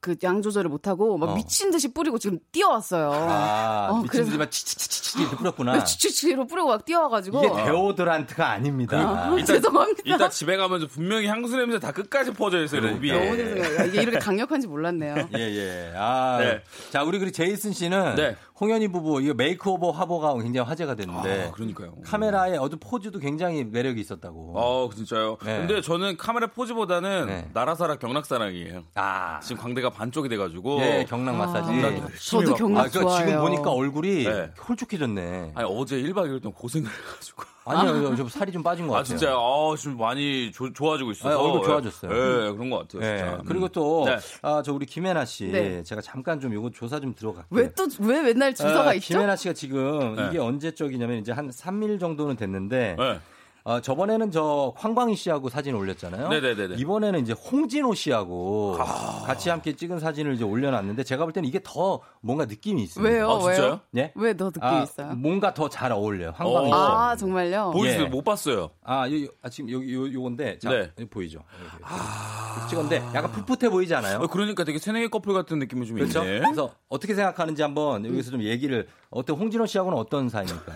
그 양 조절을 못 하고 막 어. 미친 듯이 뿌리고 지금 뛰어왔어요. 아 어, 미친 그래서- 듯이 막 치치치치치 이렇게 뿌렸구나. 치치치로 뿌리고 막 뛰어와가지고 이게 데오드란트가 아닙니다. 아, 죄송합니다. 이따 집에 가면서 분명히 향수 냄새 다 끝까지 퍼져 있어요, 로비에. 너무 죄송해요. 이게 이렇게 강력한지 몰랐네요. 예, 예. 아. 네. 자, 우리 그리 제이슨 씨는 네. 홍현희 부부 이거 makeover 화보가 굉장히 화제가 됐는데 아, 그러니까요. 카메라에 어두 포즈도 굉장히 매력이 있었다고. 어, 진짜요? 네. 근데 저는 카메라 포즈보다는 네. 나라사랑 경락사랑이에요. 아. 지금 광대가 반쪽이 돼 가지고. 예, 경락 마사지. 아, 열심히 저도 받고. 경락 아, 그 지금. 보니까 얼굴이 네. 홀쭉해졌네. 아니, 어제 1박 2일 동안 고생을 해 가지고. 아니요, 저 살이 좀 빠진 것 아, 같아요. 진짜, 아, 지금 많이 조- 좋아지고 있어서. 아, 얼굴 좋아졌어요. 예, 그런 것 같아요. 네. 진짜. 그리고 음. 또, 네. 아, 저 우리 김혜나 씨. 네. 제가 잠깐 좀 요거 조사 좀 들어갈게요. 왜 또 왜 맨날 주사가 아, 있죠? 김혜나 씨가 지금 네. 이게 언제 쪽이냐면 이제 한 3일 정도는 됐는데 네. 어, 저번에는 저 황광희 씨하고 사진 올렸잖아요. 네네네네. 이번에는 이제 홍진호 씨하고 아. 같이 함께 찍은 사진을 이제 올려놨는데 제가 볼 때는 이게 더 뭔가 느낌이 있습니다. 왜요? 아, 진짜요? 왜요? 예? 왜더 느낌 아, 있어요? 뭔가 더 잘 어울려요. 황광희 씨. 아 정말요? 보여주세요. 예. 못 봤어요. 아, 요, 요- 아, 지금 여기 요, 요건데 자, 네. 여기 보이죠? 이렇게 찍었는데 약간 풋풋해 보이지 않아요? 어, 그러니까 되게 새내기 커플 같은 느낌이 좀 그렇죠? 있네. 그래서 어떻게 생각하는지 한번 여기서 좀 얘기를 어떤 홍진호 씨하고는 어떤 사이입니까?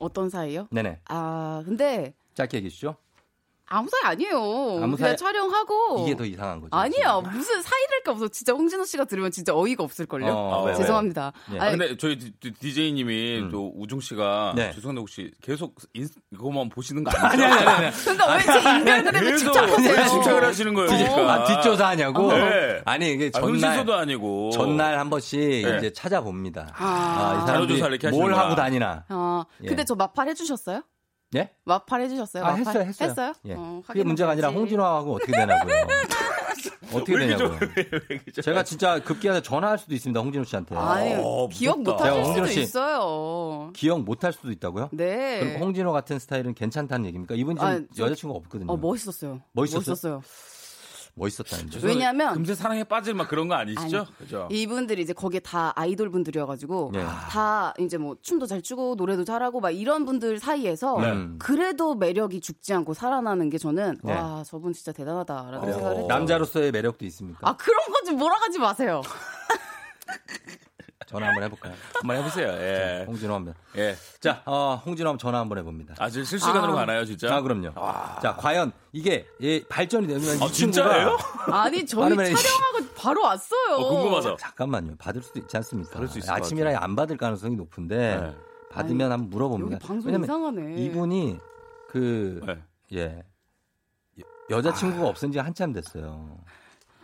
어떤 사이요? 네네. 아 근데 짧게 얘기해 주시죠. 아무 사이 아니에요. 아무 그냥 사이- 촬영하고 이게 더 이상한 거죠. 아니야 무슨 사이랄 게 없어. 진짜 홍진호 씨가 들으면 진짜 어이가 없을 걸요. 어, 왜, 왜? 죄송합니다. 예. 아, 근데 저희 DJ님이 음. 또 우중 씨가 네. 죄송한데 혹시 계속 인, 이거만 보시는 거 아니, 아니죠? 아니, 아니. 아니. 그러니까 왜제 인별그램에 집착하세요? 왜 집착을 하시는 거예요? 뒤- 그러니까. 아, 뒷조사 하냐고? 네. 아니, 이게 아, 전날. 흥신소도 아니고. 전날 한 번씩 네. 이제 찾아봅니다. 아. 이 자료조사를 사람들이 뭘. 하고 다니나. 어, 예. 근데 저 마팔 해주셨어요? 예? 마팔 해주셨어요? 아, 마팔? 했어요, 했어요. 했어요? 예. 어, 그게 문제가 아니라. 홍진호하고 어떻게 되냐고요. 어떻게? 되냐고요. 제가 진짜 급기야서 전화할 수도 있습니다, 홍진호 씨한테. 아니, 어, 기억. 못하실 제가 홍진호 수도 씨. 있어요. 기억 못할 수도 있다고요? 네. 그럼 홍진호 같은 스타일은 괜찮다는 얘기입니까? 이분 지금 아, 저- 여자친구가 없거든요. 어, 멋있었어요. 멋있었어요? 멋있었 다는 점. 왜냐면 금세 사랑에 빠질 막 그런 거 아니시죠? 아니, 그죠? 이분들이 이제 거기에 다 아이돌 분들이어가지고 네. 다 이제 뭐 춤도 잘 추고 노래도 잘하고 막 이런 분들 사이에서 네. 그래도 매력이 죽지 않고 살아나는 게 저는 네. 와 저분 진짜 대단하다라는 그래요. 생각을 했죠. 남자로서의 매력도 있습니까? 아 그런 거좀 몰아가지 마세요. 전화 한번 해볼까요? 한번 해보세요. 예. 홍진호 한번. 예. 자, 어, 홍진호 한번 전화 한번 해봅니다. 아, 지금 실시간으로 아. 가나요, 진짜? 자, 그럼요. 자, 과연 이게 예, 발전이 되면 이 아, 진짜예요? 아니 저희 촬영하고 바로 왔어요. 어, 궁금하다. 잠깐만요. 받을 수도 있지 않습니까? 받을 수 있을 것 아침이라 안 받을 가능성이 높은데 네. 받으면 한번 물어봅니다. 방송 이상하네. 이분이 그 네. 예. 여자친구가 없은 지 한참 됐어요.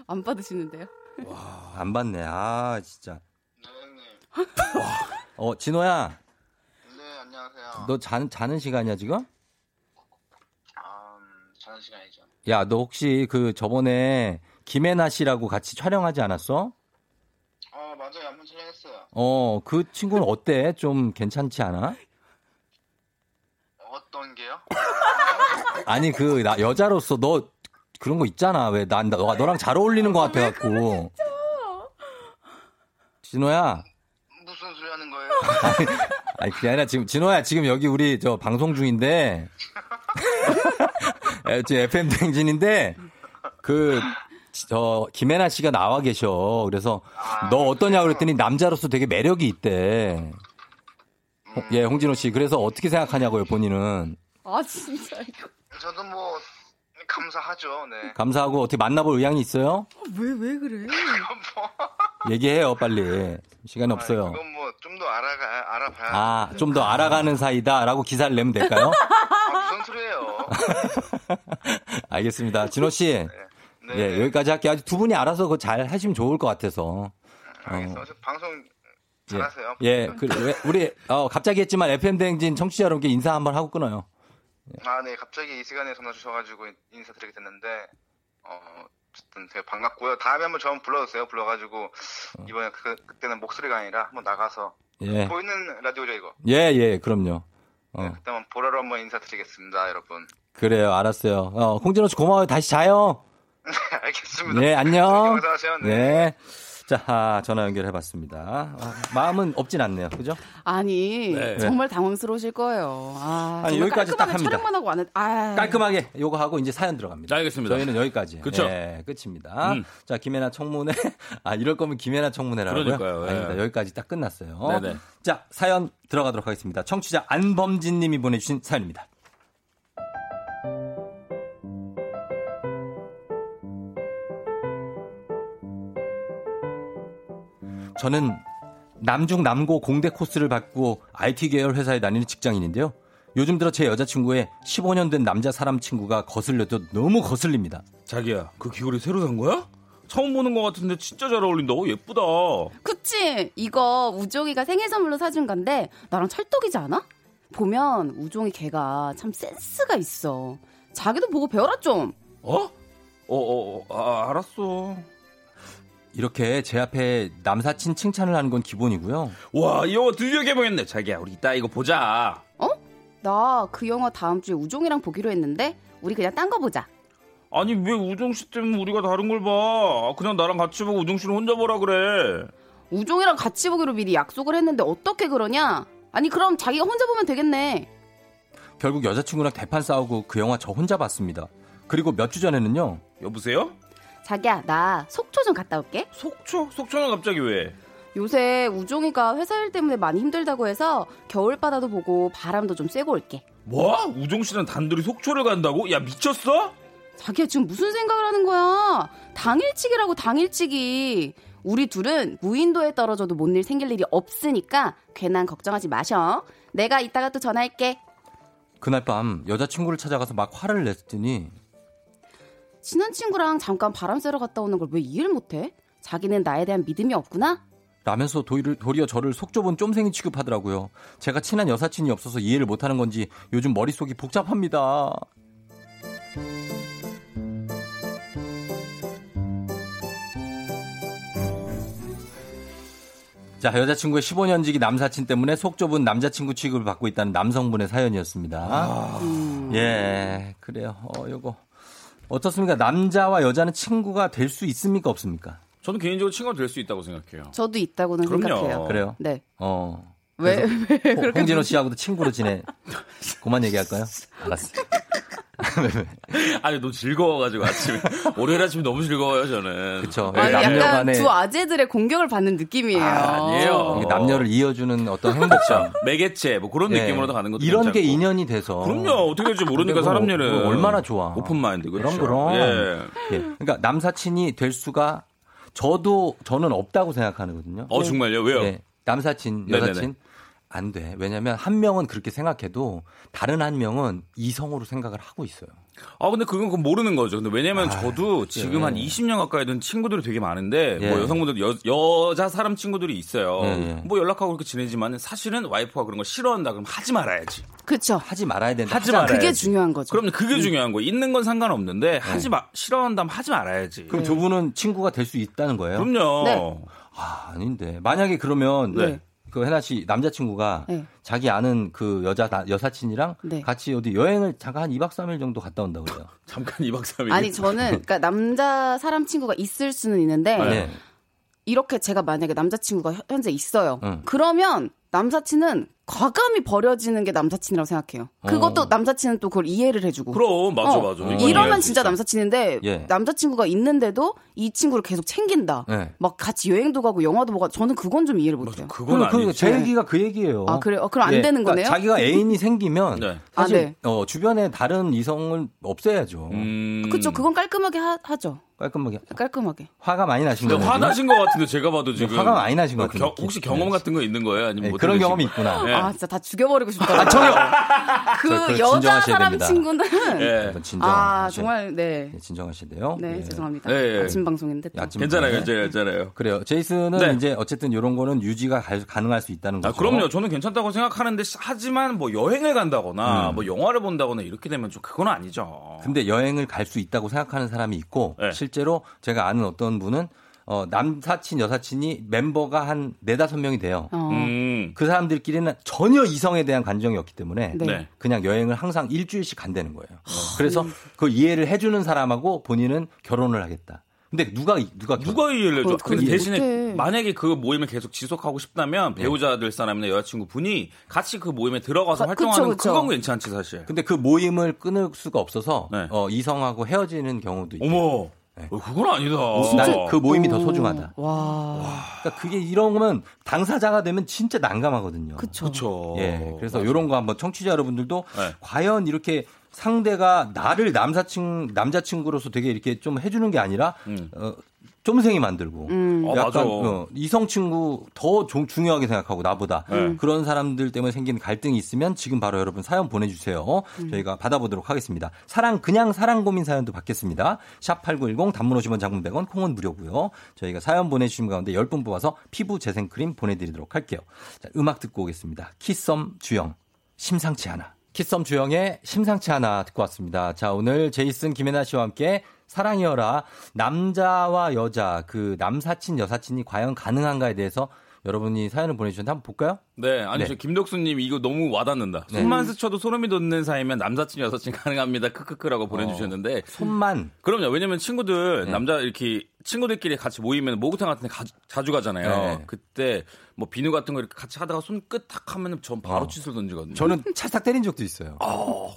안 받으시는데요? 안 받네. 아, 진짜. 어, 진호야. 네, 안녕하세요. 너 자는, 자는 시간이야, 지금? 아, 자는 시간이죠. 야, 너 혹시 그 저번에 김혜나 씨라고 같이 촬영하지 않았어? 아, 맞아요. 한번 촬영했어요. 어, 그 친구는 어때? 좀 괜찮지 않아? 어떤 게요? 아니, 그, 나, 여자로서 너 그런 거 있잖아. 왜, 난, 너랑 잘 어울리는 것 같아갖고. 진호야, 거예요? 아니 그게 아니라 지금 진호야 지금 여기 우리 저 방송 중인데 에, 저 FM 댕진인데 그 저 김혜나 씨가 나와 계셔. 그래서 너 어떠냐 그랬더니 남자로서 되게 매력이 있대. 홍- 예, 홍진호 씨. 그래서 어떻게 생각하냐고요, 본인은. 아 진짜 이거. 저도 뭐 감사하죠. 네. 감사하고 어떻게 만나볼 의향이 있어요? 왜왜 그래? 얘기해요, 빨리. 시간이 없어요. 그건 뭐 좀 더 알아가 알아봐야. 아, 좀 더 알아가는 사이다라고 기사를 내면 될까요? 아, 무슨 소리예요? 알겠습니다. 진호 씨. 예, 여기까지 할게요. 아주 두 분이 알아서 그거 잘 하시면 좋을 것 같아서. 어, 알겠어. 저 방송 잘하세요. 예, 예, 그, 왜- 우리, 어, 갑자기 했지만 FM대행진 청취자 여러분께 인사 한번 하고 끊어요. 아, 네. 갑자기 이 시간에 전화 주셔가지고 인사드리게 됐는데, 어, 어쨌든 되게 반갑고요. 다음에 한번 저 한번 불러주세요. 불러가지고, 이번에 그, 그때는 목소리가 아니라 한번 나가서. 예. 보이는 라디오죠, 이거. 예, 예, 그럼요. 어, 그때 한번 보라로 한번 인사드리겠습니다, 여러분. 그래요. 알았어요. 어, 홍진호 씨 고마워요. 다시 자요. 알겠습니다. 네, 안녕. 네. 네. 자, 아, 전화 연결해봤습니다. 어, 마음은 없진 않네요. 그죠? 아니 네. 정말 당황스러우실 거예요. 아, 아니, 여기까지 딱 깔끔하게 합니다. 촬영만 하고 안 했. 아, 깔끔하게 요거 하고 이제 사연 들어갑니다. 알겠습니다. 저희는 여기까지. 그쵸? 예, 끝입니다. 음. 자, 김혜나 청문회. 아, 이럴 거면 김혜나 청문회라고요? 그러니까요, 예. 아닙니다. 여기까지 딱 끝났어요. 네네. 자, 사연 들어가도록 하겠습니다. 청취자 안범진 님이 보내주신 사연입니다. 저는 남중 남고 공대 코스를 받고 IT 계열 회사에 다니는 직장인인데요. 요즘 들어 제 여자친구의 15년 된 남자 사람 친구가 거슬려도 너무 거슬립니다. 자기야, 그 귀걸이 새로 산 거야? 처음 보는 것 같은데 진짜 잘 어울린다. 오, 예쁘다. 그치? 이거 우종이가 생일 선물로 사준 건데 나랑 찰떡이지 않아? 보면 우종이 걔가 참 센스가 있어. 자기도 보고 배워라 좀. 어? 어, 어, 어, 아, 알았어. 이렇게 제 앞에 남사친 칭찬을 하는 건 기본이고요. 와, 이 영화 드디어 개봉했네. 자기야, 우리 이따 이거 보자. 어? 나 그 영화 다음 주에 우종이랑 보기로 했는데 우리 그냥 딴 거 보자. 아니, 왜 우정 씨 때문에 우리가 다른 걸 봐? 그냥 나랑 같이 보고 우정 씨는 혼자 보라 그래. 우종이랑 같이 보기로 미리 약속을 했는데 어떻게 그러냐? 아니 그럼 자기가 혼자 보면 되겠네. 결국 여자친구랑 대판 싸우고 그 영화 저 혼자 봤습니다. 그리고 몇 주 전에는요. 여보세요? 자기야 나 속초 좀 갔다 올게. 속초? 속초는 갑자기 왜? 요새 우종이가 회사 일 때문에 많이 힘들다고 해서 겨울바다도 보고 바람도 좀 쐬고 올게. 뭐? 우정 씨랑 단둘이 속초를 간다고? 야, 미쳤어? 자기야 지금 무슨 생각을 하는 거야? 당일치기라고 당일치기. 우리 둘은 무인도에 떨어져도 뭔 일 생길 일이 없으니까 괜한 걱정하지 마셔. 내가 이따가 또 전화할게. 그날 밤 여자친구를 찾아가서 막 화를 냈더니 친한 친구랑 잠깐 바람 쐬러 갔다 오는 걸 왜 이해를 못해? 자기는 나에 대한 믿음이 없구나? 라면서 도리어 저를 속 좁은 쫌생이 취급하더라고요. 제가 친한 여사친이 없어서 이해를 못하는 건지 요즘 머릿속이 복잡합니다. 자, 여자친구의 15년지기 남사친 때문에 속 좁은 남자친구 취급을 받고 있다는 남성분의 사연이었습니다. 예, 그래요. 어, 요거. 어떻습니까? 남자와 여자는 친구가 될 수 있습니까? 없습니까? 저는 개인적으로 친구가 될 수 있다고 생각해요. 저도 있다고는 그럼요. 생각해요. 그래요? 네. 어. 왜, 왜 홍- 홍진호 씨하고도 친구로 지내. 그만 얘기할까요? 알았어. 아니, 너무 즐거워가지고 아침에. 월요일 아침에 너무 즐거워요, 저는. 그쵸. 네. 약간 남녀간에 두 아재들의 공격을 받는 느낌이에요. 아, 아니에요. 이게 남녀를 이어주는 어떤 행복감. 매개체, 뭐 그런 예. 느낌으로 가는 것도 이런 게 괜찮고. 인연이 돼서. 그럼요. 어떻게 될지 모르니까 근데 그거 사람 일은. 그거 얼마나 좋아. 오픈 마인드, 그렇죠. 그럼 그럼. 예. 예. 그러니까 남사친이 될 수가 저도 저는 없다고 생각하거든요. 어, 정말요? 왜요? 예. 남사친, 네네네. 안 돼. 왜냐면 한 명은 그렇게 생각해도 다른 한 명은 이성으로 생각을 하고 있어요. 아, 근데 그건 그건 모르는 거죠. 근데 왜냐면 저도 지금 예. 한 20년 가까이 된 친구들이 되게 많은데, 예. 뭐 여성분들, 여, 여자 사람 친구들이 있어요. 예, 예. 뭐 연락하고 그렇게 지내지만 사실은 와이프가 그런 거 싫어한다 그러면 하지 말아야지. 그쵸. 하지 말아야 된다. 하지. 말아야지. 그게 중요한 거죠. 그럼 그게 중요한 거예요. 있는 건 상관없는데, 하지 마, 싫어한다면 하지 말아야지. 그럼 두 분은 친구가 될 수 있다는 거예요? 그럼요. 네. 아, 아닌데. 만약에 그러면 네. 그 해나 씨 남자친구가 네. 자기 아는 그 여자 나- 여사친이랑 네. 같이 어디 여행을 잠깐 한 2박 3일 정도 갔다 온다고 그래요. 잠깐 2박 3일. 아니 저는 그러니까 남자 사람 친구가 있을 수는 있는데 네. 이렇게 제가 만약에 남자친구가 현- 현재 있어요. 응. 그러면 남사친은 과감히 버려지는 게 남사친이라고 생각해요. 그것도 어. 남사친은 또 그걸 이해를 해주고. 그럼 맞아 어, 맞아. 이러면 진짜. 남사친인데 예. 남자친구가 있는데도 이 친구를 계속 챙긴다. 네. 막 같이 여행도 가고 영화도 보고 저는 그건 좀 이해를 못해요. 그건 그, 그, 아니지. 제 얘기가 그 얘기예요. 아, 그래요? 어, 그럼 안 예, 되는 거네요? 자기가 애인이 생기면 네. 사실 아, 네. 어, 주변에 다른 이성을 없애야죠. 음. 그쵸, 그건 깔끔하게 하, 죠 깔끔하게 깔끔하게. 화가 많이 나신 근데 거예요. 화나신 것 같은데 제가 봐도 지금 화가 많이 나신 것뭐 느낌. 혹시 경험 네. 같은 거 있는 거예요? 아니면 네, 뭐 그런 경험이 있구나. 네. 아, 진짜 다 죽여버리고 싶다. 아, 저요. 그 저, 그 여자 진정하셔야 사람 됩니다. 친구는. 예. 한번 진정. 아, 정말, 네. 네, 진정하셔야 돼요. 네, 예. 죄송합니다. 네, 예. 아침 방송인데. 또. 아침 괜찮아요. 괜찮아요, 괜찮아요. 그래요. 제이슨은 네. 이제 어쨌든 이런 거는 유지가 가, 가능할 수 있다는 아, 거죠. 그럼요. 저는 괜찮다고 생각하는데 하지만 뭐 여행을 간다거나 음. 뭐 영화를 본다거나 이렇게 되면 좀 그건 아니죠. 근데 여행을 갈 수 있다고 생각하는 사람이 있고 네. 실제로 제가 아는 어떤 분은 어, 남사친 여사친이 멤버가 한 네다섯 명이 돼요. 어. 음. 그 사람들끼리는 전혀 이성에 대한 감정이 없기 때문에 네. 네. 그냥 여행을 항상 일주일씩 간다는 거예요. 그래서 그 이해를 해주는 사람하고 본인은 결혼을 하겠다. 근데 누가 누가 누가 이해를 해줘? 어, 근데 대신에 못해. 만약에 그 모임을 계속 지속하고 싶다면 배우자 될 사람이나 여자친구 분이 같이 그 모임에 들어가서 그- 활동하는 그쵸, 그쵸. 그건 괜찮지 사실. 근데 그 모임을 끊을 수가 없어서 네. 어, 이성하고 헤어지는 경우도 있고. 어머, 네. 어, 그건 아니다. 난그 모임이 더 소중하다. 와. 그러니까 그게 이런 거면 당사자가 되면 진짜 난감하거든요. 그쵸. 그렇죠. 예. 그래서 이런 거 한번 청취자 여러분들도 네. 과연 이렇게 상대가 나를 남사친 남자친구로서 되게 이렇게 좀 해주는 게 아니라 음. 어, 쫌생이 만들고 음. 어, 약간. 어, 이성 친구 더 조- 중요하게 생각하고 나보다 네. 그런 사람들 때문에 생긴 갈등이 있으면 지금 바로 여러분 사연 보내주세요. 음. 저희가 받아보도록 하겠습니다. 사랑 그냥 사랑 고민 사연도 받겠습니다. 샵 #8910 단문 50원, 장문 100원, 콩은 무료고요. 저희가 사연 보내주신 가운데 10분 뽑아서 피부 재생 크림 보내드리도록 할게요. 자, 음악 듣고 오겠습니다. 키썸 주영 심상치 않아. 키썸 주영의 심상치 않아 듣고 왔습니다. 자, 오늘 제이슨 김혜나 씨와 함께 사랑이여라 남자와 여자 그 남사친 여사친이 과연 가능한가에 대해서 여러분이 사연을 보내주셨는데 한번 볼까요? 네, 아니 네. 저 김덕수님 이거 너무 와닿는다. 네. 손만 스쳐도 소름이 돋는 사이면 남사친 여사친 가능합니다. 크크크라고 보내주셨는데 손만 그럼요. 왜냐면 친구들 네. 남자 이렇게 친구들끼리 같이 모이면 목욕탕 같은 데 가, 자주 가잖아요. 네. 그때 뭐 비누 같은 거 이렇게 같이 하다가 손끝 탁 하면 전 바로 어. 칫솔 던지거든요. 저는 찰싹 때린 적도 있어요. 아,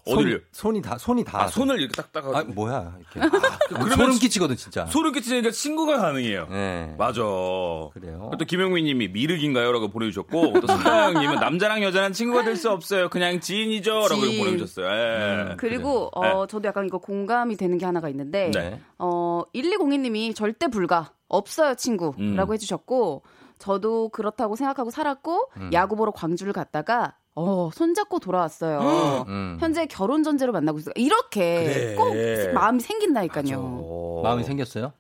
손, 어디를? 손이 다 손이 다 아, 손을 이렇게 딱 따가. 아, 뭐야 이렇게 그러면 소름 끼치거든 진짜. 소름 끼치니까 친구가 가능해요. 네. 맞아. 그래요. 또 김영민 님이 미륵인가요?라고 보내주셨고 또 서영님은 남자랑 여자랑 친구가 될 수 없어요. 그냥 지인이죠.라고 지인. 보내주셨어요. 예. 음. 그리고 어 저도 약간 이거 공감이 되는 게 하나가 있는데 네. 어 1202 님이 절대 불가 없어요 친구라고 음. 해주셨고 저도 그렇다고 생각하고 살았고 음. 야구 보러 광주를 갔다가 어 손잡고 돌아왔어요. 음. 현재 결혼 전제로 만나고 있어요. 이렇게 그래. 꼭 마음이 생긴다니까요. 어. 마음이 생겼어요? 아,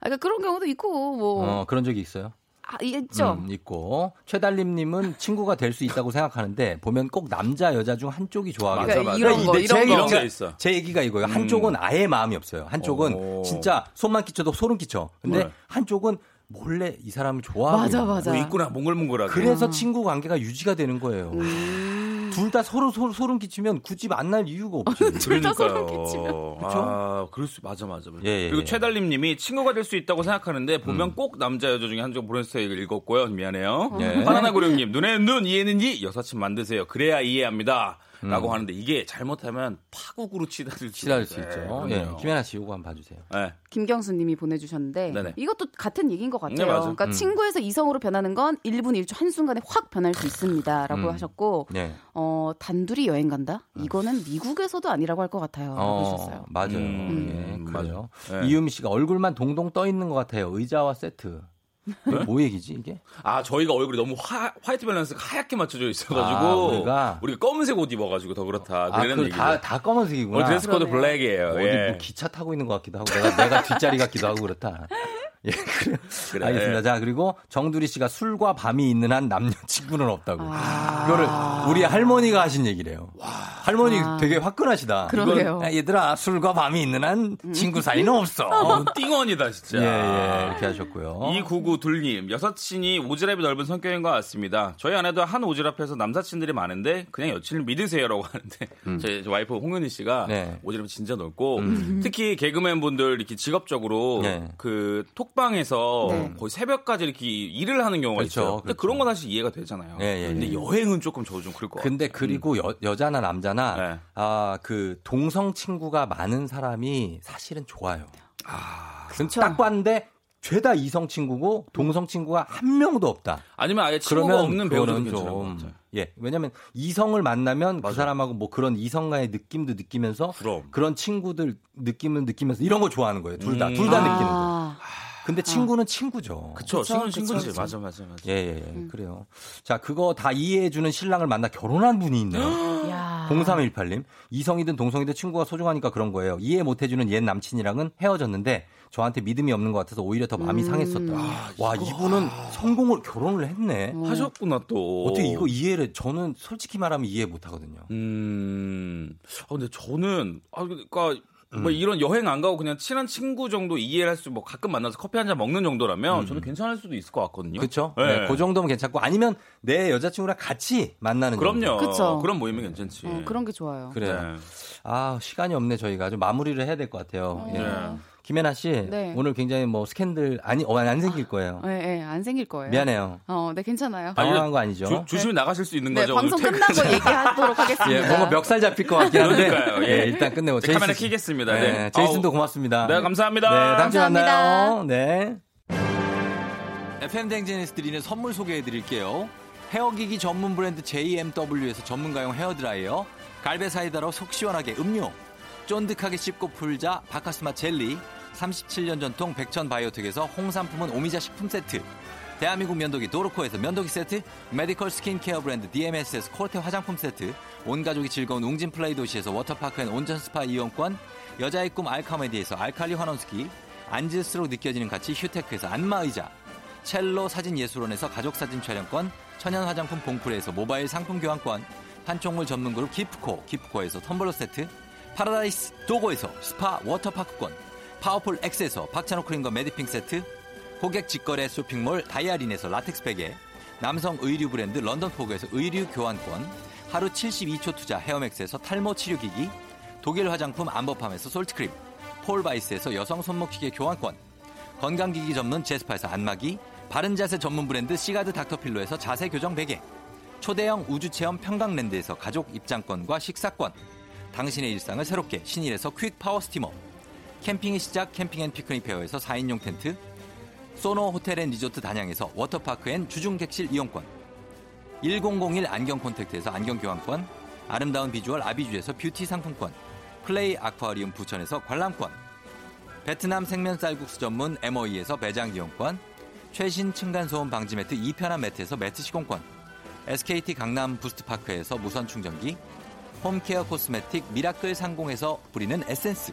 그러니까 그런 경우도 있고 뭐 어 그런 적이 있어요. 아, 있죠. 음, 있고 최달림님은 친구가 될 수 있다고 생각하는데 보면 꼭 남자 여자 중 한쪽이 좋아하게 맞아, 그러니까 맞아. 이런 거 이런 얘기가- 거. 이런 게 있어. 제 얘기가 이거예요. 음. 한쪽은 아예 마음이 없어요. 한쪽은 오. 진짜 손만 끼쳐도 소름 끼쳐. 근데 네. 한쪽은 몰래 이 사람을 좋아하고 맞아 있는 맞아. 뭐 있구나 몽글몽글하게. 그래서 친구 관계가 유지가 되는 거예요. 음. 둘다 서로 서로 소름 끼치면 굳이 만날 이유가 없지. 둘다 소름. 끼치면. 아, 그럴 수 맞아 맞아. 맞아. 예, 예, 그리고 예. 최달림 님이 친구가 될 수 있다고 생각하는데 보면 꼭 남자 여자 중에 한쪽 보내주세요 읽었고요. 미안해요. 예. 바나나 고령님 눈에는 눈 이해는 이 여사친 만드세요. 그래야 이해합니다. 음. 라고 하는데 이게 잘못하면 파국으로 치닫을 치닫을 수 네, 있죠. 예. 그럼요. 김연아 씨 요거 한번 봐주세요. 네. 김경수님이 보내주셨는데 네네. 이것도 같은 얘기인 것 같아요. 네. 그러니까 음. 친구에서 이성으로 변하는 건 1분 1초 한 순간에 확 변할 수 있습니다라고 음. 하셨고 네. 어, 단둘이 여행 간다? 이거는 미국에서도 아니라고 할 것 같아요. 어, 하셨어요. 맞아요. 음, 예. 맞아요. 예. 이유미 씨가 얼굴만 동동 떠 있는 것 같아요. 의자와 세트. 이게 뭐 얘기지 이게? 아 저희가 얼굴이 너무 화, 화이트 밸런스가 하얗게 맞춰져 있어가지고 아, 우리가? 검은색 옷 입어가지고 더 그렇다. 아, 그런 그 얘기죠. 다, 다 검은색이구나. 오늘 드레스 코드. 블랙이에요. 어디 예. 뭐 기차 타고 있는 것 같기도 하고 내가, 내가 뒷자리 같기도 하고 그렇다. 예, 그래. 그래. 알겠습니다. 자, 그리고 정두리 씨가 술과 밤이 있는 한 남녀 친구는 없다고. 아. 이거를 우리 할머니가 하신 얘기래요. 할머니 아. 되게 화끈하시다. 그러게요. 이건, 야, 얘들아 술과 밤이 있는 한 친구 사이는 없어. 어, 띵언이다 진짜. 예, 예, 이렇게 하셨고요. 2992둘님 여사친이 오지랖이 넓은 성격인 것 같습니다. 저희 아내도 한 오지랖에서 남사친들이 많은데 그냥 여친을 믿으세요라고 하는데 저희 와이프 홍은희 씨가 음. 네. 오지랖이 진짜 넓고 특히 개그맨 분들 이렇게 직업적으로 네. 그톡 방에서 네. 거의 새벽까지 이렇게 일을 하는 경우가 그렇죠, 있어요. 근데 그렇죠. 그런 건 사실 이해가 되잖아요. 예, 예, 근데 예. 여행은 조금 저 좀 그럴 것 같아요. 근데 그리고 여, 여자나 남자나 네. 아그 동성 친구가 많은 사람이 사실은 좋아요. 아, 그쵸. 딱 봤는데 죄다 이성 친구고 동성 친구가 한 명도 없다. 아니면 아예 친구가 그러면 없는 배우는 좀. 예. 왜냐면 이성을 만나면 그 맞아요. 사람하고 뭐 그런 이성과의 느낌도 느끼면서 그럼. 그런 친구들 느낌을 느끼면서 이런 거 좋아하는 거예요. 둘 다. 음. 둘다 느끼는 거. 아, 근데 친구는 친구죠. 그쵸, 친구는 친구지. 맞아, 맞아, 맞아. 예, 예, 예. 그래요. 자, 그거 다 이해해주는 신랑을 만나 결혼한 분이 있네요. 야. 0318님. 이성이든 동성이든 친구가 소중하니까 그런 거예요. 이해 못해주는 옛 남친이랑은 헤어졌는데 저한테 믿음이 없는 것 같아서 오히려 더 마음이 음. 상했었다. 와, 이분은 성공을, 결혼을 했네. 하셨구나 또. 어떻게 이거 이해를, 저는 솔직히 말하면 이해 못 하거든요. 음. 아 근데 저는 아 그러니까 음. 뭐 이런 여행 안 가고 그냥 친한 친구 정도 이해를 할수 뭐 가끔 만나서 커피 한 잔 먹는 정도라면 저는 괜찮을 수도 있을 것 같거든요. 그렇죠? 네. 네, 그 정도면 괜찮고 아니면 내 여자친구랑 같이 만나는 그럼요. 그쵸. 그런 모임은 괜찮지. 어, 그런 게 좋아요. 그래요. 네. 아 시간이 없네 저희가 좀 마무리를 해야 될 것 같아요. 어. 예. 네. 김혜나 씨 네. 오늘 굉장히 뭐 스캔들 아니 어, 안 생길 거예요. 네, 네, 안 생길 거예요. 미안해요. 어, 네, 괜찮아요. 당황한 거 아니죠? 조, 조심히 나가실 수 있는 네, 거죠. 방송 끝나고. 얘기하도록 하겠습니다. 예, 뭔가 멱살 잡힐 것 같긴 한데 그러니까요, 예. 예, 일단 끝내고 네, 카메라 씨. 켜겠습니다. 네, 네. 제이슨도 아우. 고맙습니다. 네, 감사합니다. 네, 다음 주에. 만나요. 네. FM 대행진에서 드리는 선물 소개해 드릴게요. 헤어기기 전문 브랜드 JMW에서 전문가용 헤어드라이어, 갈배 사이다로 속 시원하게 음료, 쫀득하게 씹고 풀자 박카스맛 젤리, 37년 전통 백천 바이오텍에서 홍삼품은 오미자 식품 세트, 대한민국 면도기 도르코에서 면도기 세트, 메디컬 스킨케어 브랜드 DMS에서 코르테 화장품 세트, 온 가족이 즐거운 웅진 플레이 도시에서 워터파크 and 온천 스파 이용권, 여자의 꿈 알카메디에서 알칼리 환원수기, 앉을수록 느껴지는 가치 휴테크에서 안마의자, 첼로 사진 예술원에서 가족 사진 촬영권, 천연 화장품 봉프레에서 모바일 상품 교환권, 판촉물 전문 그룹 기프코, 기프코에서 텀블러 세트, 파라다이스 도고에서 스파 워터파크권, 파워풀 X에서 박찬호 크림과 매디핑 세트, 고객 직거래 쇼핑몰 다이아린에서 라텍스 베개, 남성 의류 브랜드 런던포그에서 의류 교환권, 하루 72초 투자 헤어맥스에서 탈모 치료기기, 독일 화장품 암버팜에서 솔트크림, 폴바이스에서 여성 손목시계 교환권, 건강기기 전문 제스파에서 안마기, 바른자세 전문 브랜드 시가드 닥터필로에서 자세 교정 베개, 초대형 우주체험 평강랜드에서 가족 입장권과 식사권, 당신의 일상을 새롭게 신일에서 퀵 파워 스티머, 캠핑의 시작 캠핑 앤 피크닉 페어에서 4인용 텐트, 소노 호텔 앤 리조트 단양에서 워터파크 and 주중 객실 이용권, 1001 안경 콘택트에서 안경 교환권, 아름다운 비주얼 아비주에서 뷰티 상품권, 플레이 아쿠아리움 부천에서 관람권, 베트남 생면 쌀국수 전문 MOE에서 매장 이용권, 최신 층간소음 방지 매트 이편한 매트에서 매트 시공권, SKT 강남 부스트파크에서 무선 충전기, home care cosmetic 미라클 상공에서 뿌리는 에센스,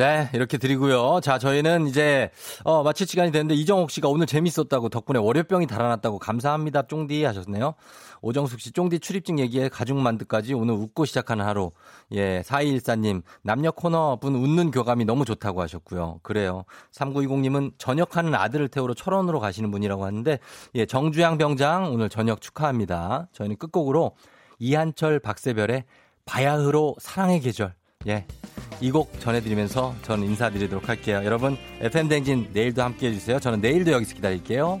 네, 이렇게 드리고요. 자, 저희는 이제 어, 마칠 시간이 됐는데 이정옥 씨가 오늘 재밌었다고 덕분에 월요병이 달아났다고 감사합니다. 쫑디 하셨네요. 오정숙 씨 쫑디 출입증 얘기에 가죽 만두까지 오늘 웃고 시작하는 하루. 예, 4214님 남녀 코너 분 웃는 교감이 너무 좋다고 하셨고요. 그래요. 3920님은 전역하는 아들을 태우러 철원으로 가시는 분이라고 하는데 예, 정주양 병장 오늘 저녁 축하합니다. 저희는 끝곡으로 이한철 박세별의 바야흐로 사랑의 계절 예. 이 곡 전해드리면서 저는 인사드리도록 할게요. 여러분, FM댕진 내일도 함께 해주세요. 저는 내일도 여기서 기다릴게요.